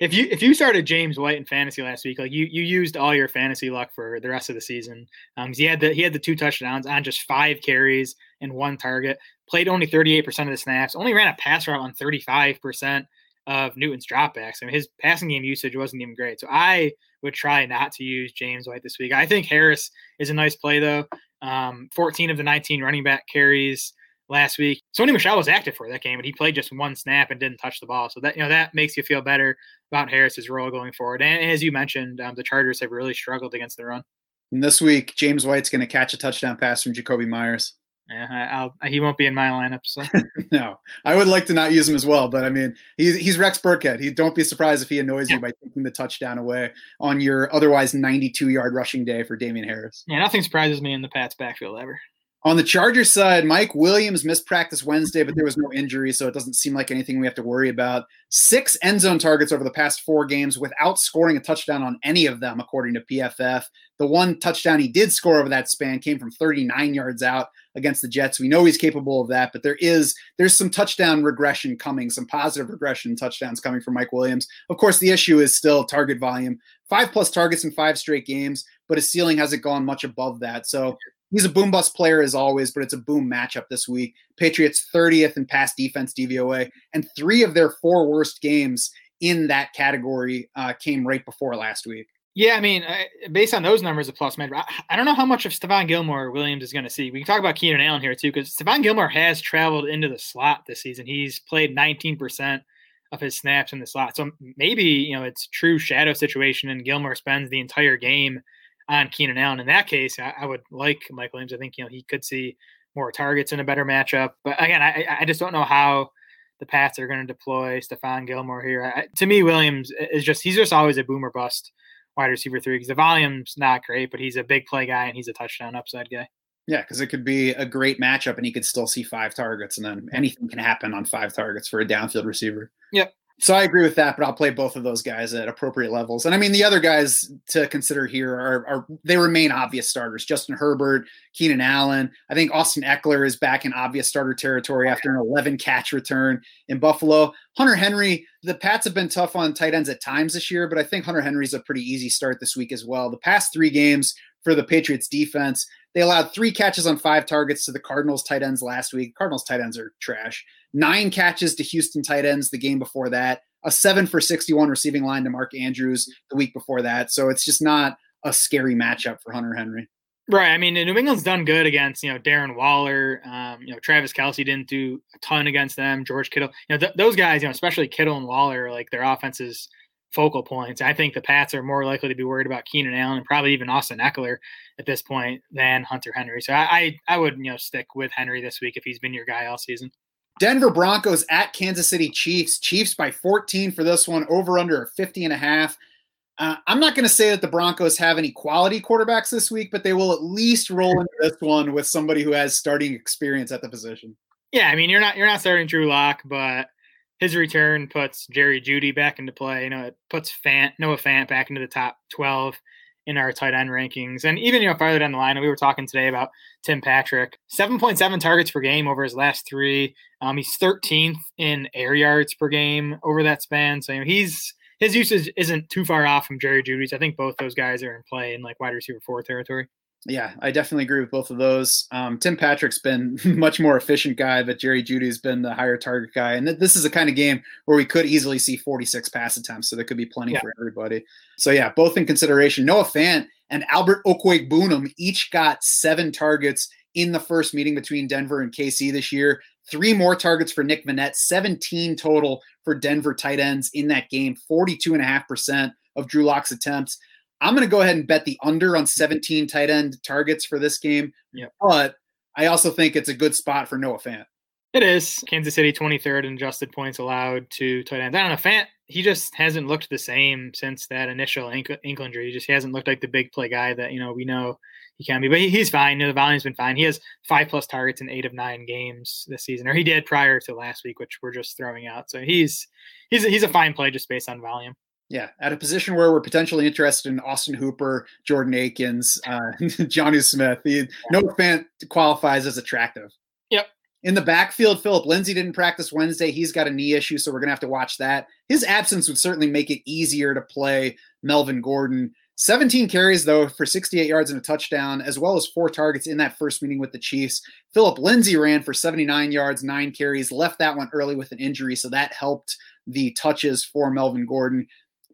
if you if you started James White in fantasy last week, like you you used all your fantasy luck for the rest of the season. Um, he had the he had the two touchdowns on just five carries and one target. Played only thirty eight percent of the snaps. Only ran a pass route on thirty five percent of Newton's dropbacks. I mean, his passing game usage wasn't even great. So I would try not to use James White this week. I think Harris is a nice play though. Um, 14 of the 19 running back carries last week. Sony Michel was active for that game, but he played just one snap and didn't touch the ball. So that you know that makes you feel better about Harris's role going forward. And as you mentioned, um, the Chargers have really struggled against the run. And this week, James White's going to catch a touchdown pass from Jakobi Meyers. Yeah, I'll, he won't be in my lineup. So no, I would like to not use him as well, but I mean, he's he's Rex Burkhead. He don't be surprised if he annoys yeah. you by taking the touchdown away on your otherwise 92 yard rushing day for Damien Harris. Yeah, nothing surprises me in the Pats backfield ever. On the Chargers side, Mike Williams missed practice Wednesday, but there was no injury, so it doesn't seem like anything we have to worry about. Six end zone targets over the past four games without scoring a touchdown on any of them, according to PFF. The one touchdown he did score over that span came from 39 yards out against the Jets. We know he's capable of that, but there is there's some touchdown regression coming, some positive regression touchdowns coming from Mike Williams. Of course, the issue is still target volume. Five plus targets in five straight games, but his ceiling hasn't gone much above that. So he's a boom bust player as always, but it's a boom matchup this week. Patriots 30th in pass defense DVOA, and three of their four worst games in that category uh, came right before last week. Yeah, I mean, based on those numbers, a plus man. I don't know how much of Stephon Gilmore Williams is going to see. We can talk about Keenan Allen here too, because Stephon Gilmore has traveled into the slot this season. He's played 19% of his snaps in the slot. So maybe, you know, it's true shadow situation and Gilmore spends the entire game on Keenan Allen. In that case, I, I, would like Mike Williams. I think you know he could see more targets in a better matchup. But again, I, I just don't know how the Pats are going to deploy Stephon Gilmore here. I, to me, Williams is just he's just always a boomer bust wide receiver three because the volume's not great, but he's a big play guy and he's a touchdown upside guy. Yeah, because it could be a great matchup and he could still see five targets, and then anything can happen on five targets for a downfield receiver. Yep. So I agree with that, but I'll play both of those guys at appropriate levels. And I mean, the other guys to consider here are, are they remain obvious starters. Justin Herbert, Keenan Allen. I think Austin Ekeler is back in obvious starter territory after an 11 catch return in Buffalo. Hunter Henry, the Pats have been tough on tight ends at times this year, but I think Hunter Henry's a pretty easy start this week as well. The past three games for the Patriots defense, they allowed three catches on five targets to the Cardinals tight ends last week. Cardinals tight ends are trash. Nine catches to Houston tight ends the game before that. A seven for 61 receiving line to Mark Andrews the week before that. So it's just not a scary matchup for Hunter Henry. Right. I mean, New England's done good against, you know, Darren Waller. Um, you know, Travis Kelce didn't do a ton against them. George Kittle. You know, th- those guys, you know, especially Kittle and Waller, like their offenses focal points. I think the Pats are more likely to be worried about Keenan Allen and probably even Austin Ekeler at this point than Hunter Henry. So I, I, I would you know stick with Henry this week if he's been your guy all season. Denver Broncos at Kansas City Chiefs. Chiefs by 14 for this one, over under 50 and a half. Uh, I'm not going to say that the Broncos have any quality quarterbacks this week, but they will at least roll into this one with somebody who has starting experience at the position. Yeah, I mean you're not you're not starting Drew Lock, but his return puts Jerry Jeudy back into play. You know, it puts Fant, Noah Fant back into the top 12 in our tight end rankings. And even, you know, farther down the line, we were talking today about Tim Patrick, 7.7 targets per game over his last three. Um, he's 13th in air yards per game over that span. So, you know, he's, his usage isn't too far off from Jerry Jeudy's. I think both those guys are in play in like wide receiver four territory. Yeah, I definitely agree with both of those. Um, Tim Patrick's been much more efficient guy, but Jerry Jeudy's been the higher target guy. And th- this is a kind of game where we could easily see 46 pass attempts, so there could be plenty yeah. for everybody. So yeah, both in consideration. Noah Fant and Albert Okwuegbunam each got seven targets in the first meeting between Denver and KC this year. Three more targets for Nick Vannett, 17 total for Denver tight ends in that game, 42.5% of Drew Lock's attempts. I'm going to go ahead and bet the under on 17 tight end targets for this game. Yeah. But I also think it's a good spot for Noah Fant. It is. Kansas City 23rd in adjusted points allowed to tight ends. I don't know. Fant, he just hasn't looked the same since that initial ankle, ankle injury. He just he hasn't looked like the big play guy that, you know, we know he can be. But he, he's fine. You know, the volume's been fine. He has five plus targets in eight of nine games this season, or he did prior to last week, which we're just throwing out. So he's he's a, he's a fine play just based on volume. Yeah, at a position where we're potentially interested in Austin Hooper, Jordan Akins, uh, Jonnu Smith. He, Noah Fant qualifies as attractive. Yep. In the backfield, Philip Lindsay didn't practice Wednesday. He's got a knee issue, so we're going to have to watch that. His absence would certainly make it easier to play Melvin Gordon. 17 carries, though, for 68 yards and a touchdown, as well as four targets in that first meeting with the Chiefs. Philip Lindsay ran for 79 yards, nine carries, left that one early with an injury, so that helped the touches for Melvin Gordon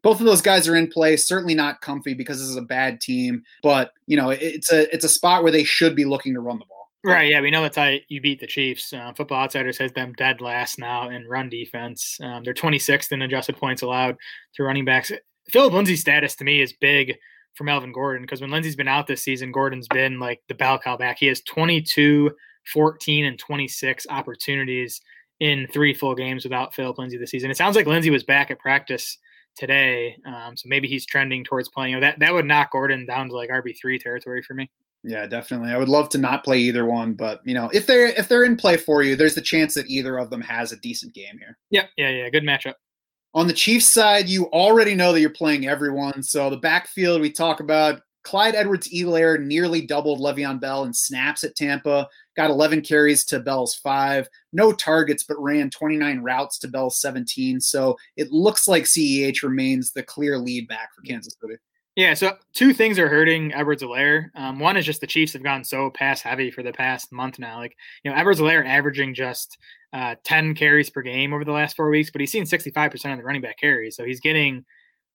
both of those guys are in play. Certainly not comfy because this is a bad team, but you know it's a it's a spot where they should be looking to run the ball. Right. Yeah, we know that's how you beat the Chiefs. Uh, Football Outsiders has them dead last now in run defense. Um, they're 26th in adjusted points allowed to running backs. Philip Lindsay's status to me is big for Melvin Gordon because when Lindsay's been out this season, Gordon's been like the bell cow back. He has 22, 14, and 26 opportunities in three full games without Philip Lindsay this season. It sounds like Lindsay was back at practice today. Um, so maybe he's trending towards playing. You know, that that would knock Gordon down to like RB three territory for me. Yeah, definitely. I would love to not play either one, but you know, if they're if they're in play for you, there's the chance that either of them has a decent game here. Yeah, yeah, yeah. Good matchup. On the Chiefs side, you already know that you're playing everyone. So the backfield we talk about Clyde Edwards Helaire nearly doubled Le'Veon Bell in snaps at Tampa, got 11 carries to Bell's five, no targets, but ran 29 routes to Bell's 17. So it looks like CEH remains the clear lead back for Kansas City. Yeah, so two things are hurting Edwards Helaire. Um, one is just the Chiefs have gone so pass heavy for the past month now. Like, you know, Edwards Helaire averaging just uh, 10 carries per game over the last four weeks, but he's seen 65% of the running back carries. So he's getting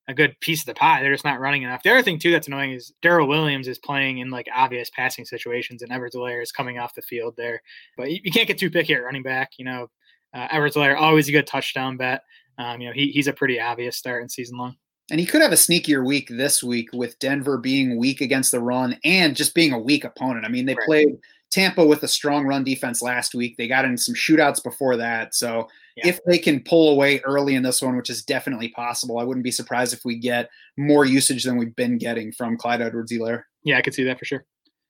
a good piece of the pie. They're just not running enough. The other thing too that's annoying is Darrel Williams is playing in like obvious passing situations, and Edwards Helaire is coming off the field there. But you, you can't get too picky at running back. You know, uh, Edwards Helaire always a good touchdown bet. Um, you know, he, he's a pretty obvious start in season long. And he could have a sneakier week this week with Denver being weak against the run and just being a weak opponent. I mean, they right. played Tampa with a strong run defense last week. They got in some shootouts before that. So yeah. if they can pull away early in this one, which is definitely possible, I wouldn't be surprised if we get more usage than we've been getting from Clyde Edwards Helaire. Yeah, I could see that for sure.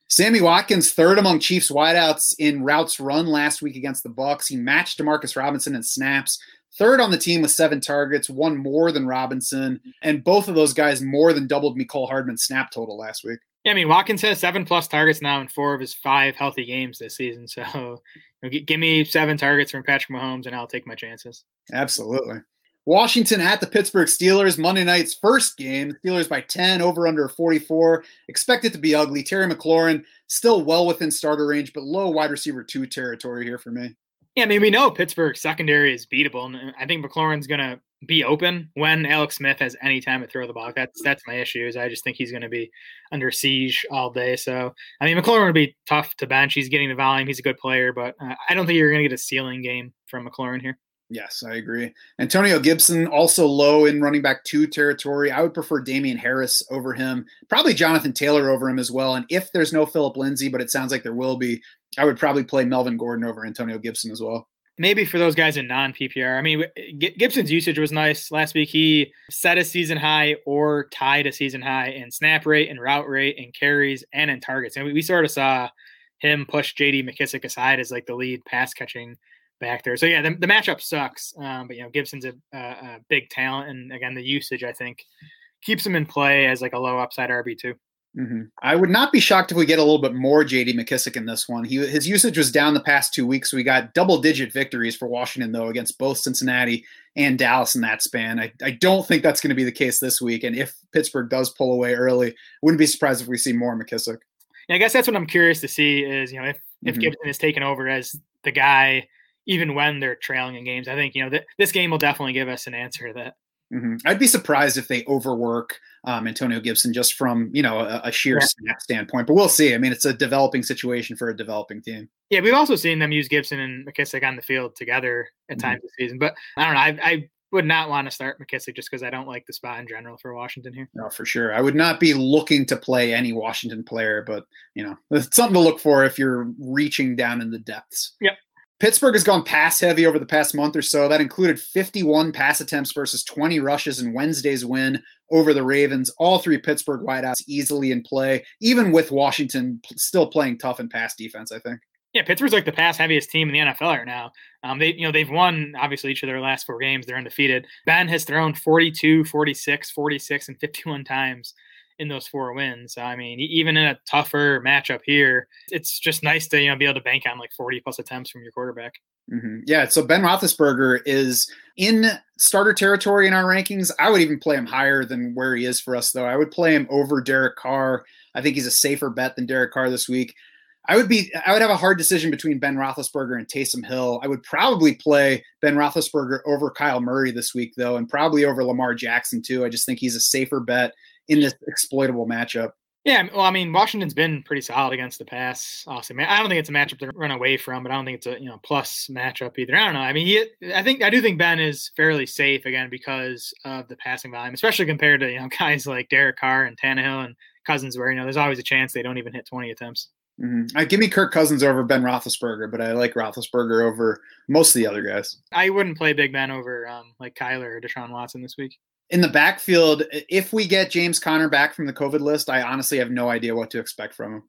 Sammy Watkins, third among Chiefs wideouts in routes run last week against the Bucs. He matched Demarcus Robinson in snaps. Third on the team with seven targets, one more than Robinson, and both of those guys more than doubled Mecole Hardman's snap total last week. Yeah, I mean Watkins has seven plus targets now in four of his five healthy games this season. So you know, give me seven targets from Patrick Mahomes, and I'll take my chances. Absolutely. Washington at the Pittsburgh Steelers, Monday night's first game. Steelers by 10, over under 44. Expected to be ugly. Terry McLaurin still well within starter range, but low wide receiver two territory here for me. Yeah, I mean, we know Pittsburgh secondary is beatable, and I think McLaurin's going to be open when Alex Smith has any time to throw the ball. That's that's my issue. Is I just think he's going to be under siege all day. So I mean, McLaurin would be tough to bench. He's getting the volume. He's a good player, but uh, I don't think you're going to get a ceiling game from McLaurin here. Yes, I agree. Antonio Gibson also low in running back two territory. I would prefer Damien Harris over him, probably Jonathan Taylor over him as well. And if there's no Philip Lindsay, but it sounds like there will be, I would probably play Melvin Gordon over Antonio Gibson as well maybe for those guys in non PPR. I mean, eh, Gibson's usage was nice last week. He set a season high or tied a season high in snap rate and route rate and carries and in targets. And we, we sort of saw him push JD McKissic aside as like the lead pass catching back there. So yeah, the, the matchup sucks. Um, but you know, Gibson's a, a, a big talent, and again, the usage I think keeps him in play as like a low upside RB two. Mm-hmm. I would not be shocked if we get a little bit more JD McKissic in this one. He his usage was down the past two weeks. We got double digit victories for Washington though against both Cincinnati and Dallas in that span. I, I don't think that's going to be the case this week. And if Pittsburgh does pull away early, wouldn't be surprised if we see more McKissic. Yeah, I guess that's what I'm curious to see is you know if if mm-hmm. Gibson is taken over as the guy even when they're trailing in games. I think you know th- this game will definitely give us an answer to that. Mhm. I'd be surprised if they overwork um, Antonio Gibson just from you know a, a sheer Yeah. snap standpoint, but we'll see. I mean, it's a developing situation for a developing team. Yeah, we've also seen them use Gibson and McKissic on the field together at Mhm. times this season. But I don't know. I, I would not want to start McKissic just because I don't like the spot in general for Washington here. No, for sure. I would not be looking to play any Washington player, but you know, it's something to look for if you're reaching down in the depths. Yep. Pittsburgh has gone pass heavy over the past month or so. That included 51 pass attempts versus 20 rushes in Wednesday's win over the Ravens. All three Pittsburgh wideouts easily in play, even with Washington still playing tough in pass defense, I think. Yeah, Pittsburgh's like the pass heaviest team in the NFL right now. Um, they, you know, they've won obviously each of their last four games. They're undefeated. Ben has thrown 42, 46, 46, and 51 times in those four wins. I mean, even in a tougher matchup here, it's just nice to you know be able to bank on like 40 plus attempts from your quarterback. hmm Yeah. So Ben Roethlisberger is in starter territory in our rankings. I would even play him higher than where he is for us, though. I would play him over Derek Carr. I think he's a safer bet than Derek Carr this week. I would be. I would have a hard decision between Ben Roethlisberger and Taysom Hill. I would probably play Ben Roethlisberger over Kyle Murray this week, though, and probably over Lamar Jackson too. I just think he's a safer bet in this exploitable matchup. Yeah, well, I mean, Washington's been pretty solid against the pass. Awesome. I don't think it's a matchup to run away from, but I don't think it's a you know plus matchup either. I don't know. I mean, he, I think I do think Ben is fairly safe again because of the passing volume, especially compared to you know guys like Derek Carr and Tannehill and Cousins, where you know there's always a chance they don't even hit 20 attempts. hmm Uh, give me Kirk Cousins over Ben Roethlisberger, but I like Roethlisberger over most of the other guys. I wouldn't play Big Ben over um, like Kyler or Deshaun Watson this week. In the backfield, if we get James Conner back from the COVID list, I honestly have no idea what to expect from him.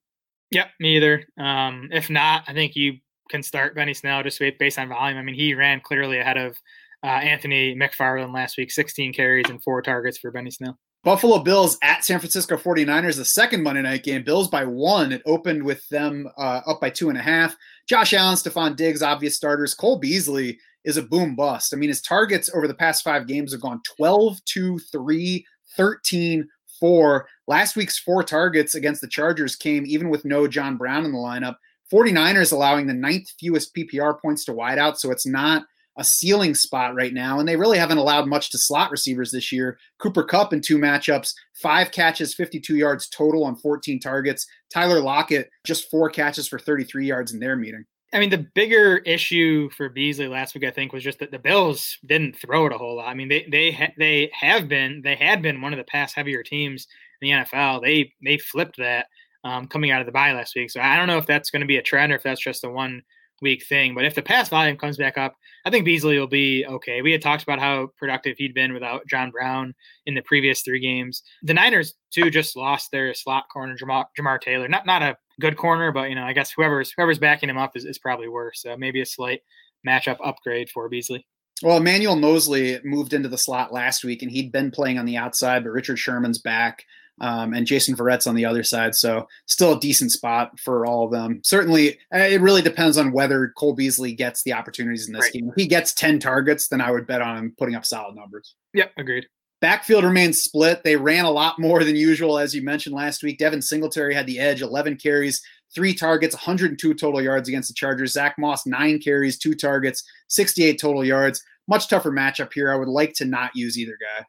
Yep, me either. Um, if not, I think you can start Benny Snell just based on volume. I mean, he ran clearly ahead of uh, Anthony McFarland last week, 16 carries and four targets for Benny Snell. Buffalo Bills at San Francisco 49ers, the second Monday night game. Bills by one. It opened with them uh, up by two and a half. Josh Allen, Stefon Diggs, obvious starters. Cole Beasley is a boom bust. I mean, his targets over the past five games have gone 12, 2, 3, 13, 4. Last week's four targets against the Chargers came even with no John Brown in the lineup. 49ers allowing the ninth fewest PPR points to wideout, so it's not a ceiling spot right now. And they really haven't allowed much to slot receivers this year. Cooper Kupp in two matchups, five catches, 52 yards total on 14 targets. Tyler Lockett, just four catches for 33 yards in their meeting. I mean, the bigger issue for Beasley last week, I think, was just that the Bills didn't throw it a whole lot. I mean, they they ha- they have been they had been one of the pass heavier teams in the NFL. They they flipped that um, coming out of the bye last week. So I don't know if that's going to be a trend or if that's just the one week thing. But if the pass volume comes back up, I think Beasley will be okay. We had talked about how productive he'd been without John Brown in the previous three games. The Niners too just lost their slot corner Jamar, Jamar Taylor. Not not a good corner, but you know I guess whoever's whoever's backing him up is, is probably worse. So maybe a slight matchup upgrade for Beasley. Well, Emmanuel Moseley moved into the slot last week, and he'd been playing on the outside, but Richard Sherman's back, um, and Jason Verrett's on the other side. So still a decent spot for all of them. Certainly, uh, it really depends on whether Cole Beasley gets the opportunities in this Right. game. If he gets 10 targets, then I would bet on him putting up solid numbers. Yep, agreed. Backfield remains split. They ran a lot more than usual, as you mentioned last week. Devin Singletary had the edge, 11 carries, three targets, 102 total yards against the Chargers. Zack Moss, nine carries, two targets, 68 total yards. Much tougher matchup here. I would like to not use either guy.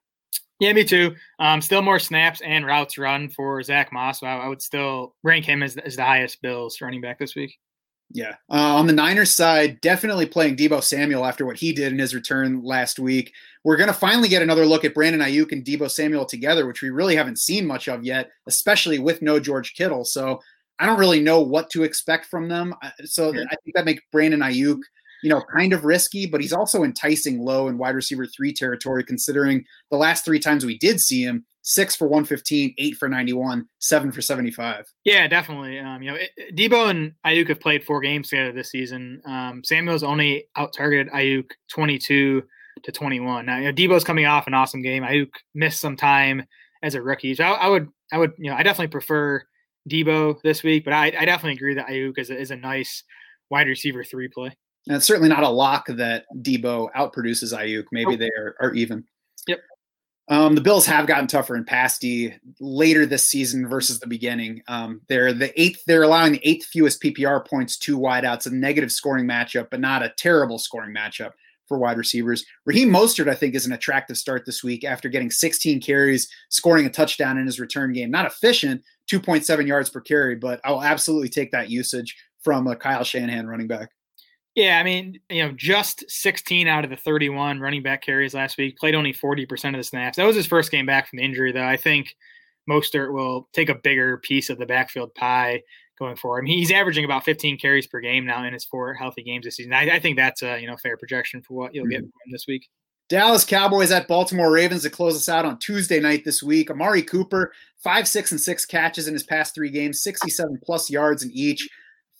Yeah, me too. Um, still more snaps and routes run for Zack Moss. So I, I would still rank him as, as the highest Bills running back this week. Yeah. Uh, on the Niners side, definitely playing Deebo Samuel after what he did in his return last week. We're going to finally get another look at Brandon Aiyuk and Deebo Samuel together, which we really haven't seen much of yet, especially with no George Kittle. So I don't really know what to expect from them. So. I think that makes Brandon Aiyuk, you know, kind of risky, but he's also enticing low in wide receiver three territory, considering the last three times we did see him six for 115, eight for 91, seven for 75. Yeah, definitely. Um, you know, it, Deebo and Aiyuk have played four games together this season. Um, Samuel's only out targeted Aiyuk 22 to 21. Now, you know, Deebo's coming off an awesome game. Aiyuk missed some time as a rookie. So I, I would, I would, you know, I definitely prefer Deebo this week, but I, I definitely agree that Aiyuk is a, is a nice wide receiver three play. And it's certainly not a lock that Deebo outproduces Aiyuk. Maybe Nope. they are, are even. Yep. Um, the Bills have gotten tougher in pass D later this season versus the beginning. Um, they're the eighth. They're allowing the eighth fewest PPR points to wideouts, a negative scoring matchup, but not a terrible scoring matchup. for wide receivers. Raheem Mostert, I think, is an attractive start this week after getting 16 carries, scoring a touchdown in his return game. Not efficient, 2.7 yards per carry, but I'll absolutely take that usage from a Kyle Shanahan running back. Yeah, I mean, you know, just 16 out of the 31 running back carries last week, played only 40% of the snaps. That was his first game back from the injury, though. I think Mostert will take a bigger piece of the backfield pie going forward. I mean, he's averaging about 15 carries per game now in his four healthy games this season. I, I think that's a you know fair projection for what you'll get Mm-hmm. from him this week. Dallas Cowboys at Baltimore Ravens to close us out on Tuesday night this week. Amari Cooper, five, six, and six catches in his past three games, 67 plus yards in each.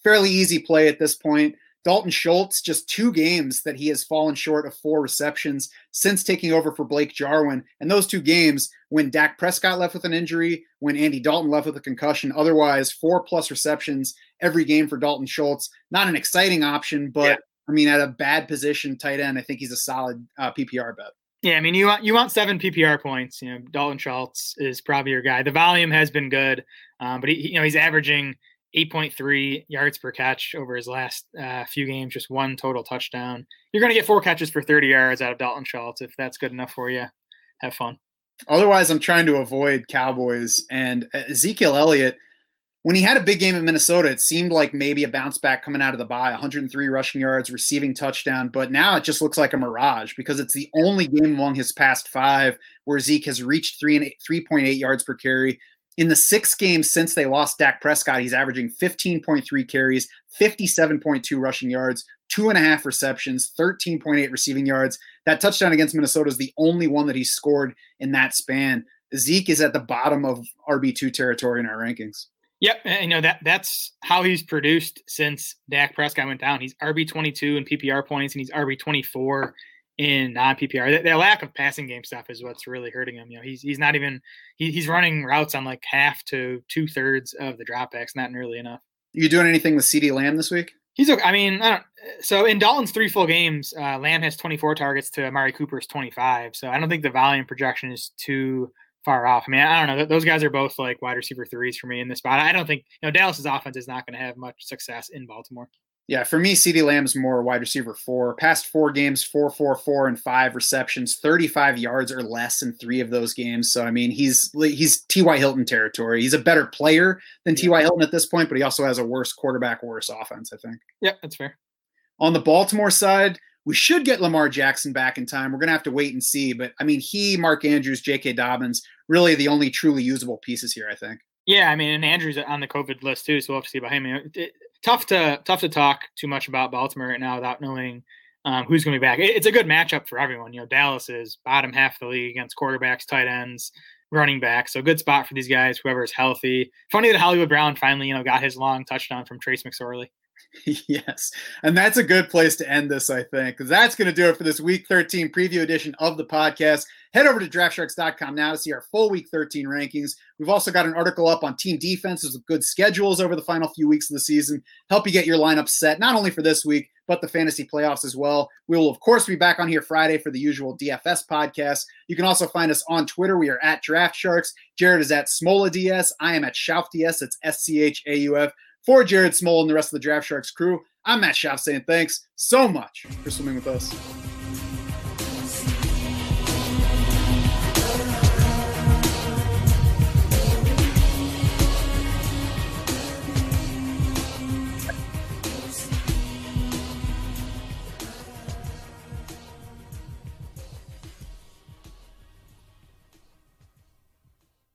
Fairly easy play at this point. Dalton Schultz, just two games that he has fallen short of four receptions since taking over for Blake Jarwin. And those two games, when Dak Prescott left with an injury, when Andy Dalton left with a concussion, otherwise four plus receptions every game for Dalton Schultz. Not an exciting option, but Yeah. I mean, at a bad position, tight end, I think he's a solid uh, PPR bet. Yeah, I mean, you want you want seven PPR points. You know, Dalton Schultz is probably your guy. The volume has been good, um, but he, you know he's averaging 8.3 yards per catch over his last uh, few games, just one total touchdown. You're going to get four catches for 30 yards out of Dalton Schultz if that's good enough for you. Have fun. Otherwise, I'm trying to avoid Cowboys and uh, Ezekiel Elliott. When he had a big game in Minnesota, it seemed like maybe a bounce back coming out of the bye 103 rushing yards, receiving touchdown. But now it just looks like a mirage because it's the only game among his past five where Zeke has reached three and eight, 3.8 yards per carry. In the six games since they lost Dak Prescott, he's averaging 15.3 carries, 57.2 rushing yards, two and a half receptions, 13.8 receiving yards. That touchdown against Minnesota is the only one that he scored in that span. Zeke is at the bottom of RB2 territory in our rankings. Yep, you know that that's how he's produced since Dak Prescott went down. He's RB twenty two in PPR points, and he's RB twenty four in non PPR. The, the lack of passing game stuff is what's really hurting him. You know, he's he's not even he, he's running routes on like half to two thirds of the dropbacks, not nearly enough. You doing anything with CeeDee Lamb this week? He's okay. I mean, I don't, so in Dalton's three full games, uh, Lamb has 24 targets to Amari Cooper's 25. So I don't think the volume projection is too far off. I mean, I don't know. Those guys are both like wide receiver threes for me in this spot. I don't think you know Dallas's offense is not going to have much success in Baltimore. Yeah, for me, CeeDee Lamb's more wide receiver four. Past four games, four, four, four, and five receptions, 35 yards or less in three of those games. So I mean, he's he's T.Y. Hilton territory. He's a better player than T.Y. Hilton at this point, but he also has a worse quarterback, worse offense, I think. Yeah, that's fair. On the Baltimore side, we should get Lamar Jackson back in time. We're going to have to wait and see. But I mean, he, Mark Andrews, J.K. Dobbins, really the only truly usable pieces here, I think. Yeah, I mean, and Andrews on the COVID list too, so we'll have to see about him. It, tough to tough to talk too much about Baltimore right now without knowing um, who's going to be back. It, it's a good matchup for everyone. You know, Dallas is bottom half of the league against quarterbacks, tight ends, running backs. So good spot for these guys. Whoever is healthy. Funny that Hollywood Brown finally, you know, got his long touchdown from Trace McSorley. yes. And that's a good place to end this, I think, because that's going to do it for this week 13 preview edition of the podcast. Head over to draftsharks.com now to see our full week 13 rankings. We've also got an article up on team defenses with good schedules over the final few weeks of the season. Help you get your lineup set, not only for this week, but the fantasy playoffs as well. We will, of course, be back on here Friday for the usual DFS podcast. You can also find us on Twitter. We are at Draft Sharks. Jared is at Smola DS. I am at Schauf DS. It's S C H A U F. For Jared Smola and the rest of the Draft Sharks crew, I'm Matt Schauf saying thanks so much for swimming with us.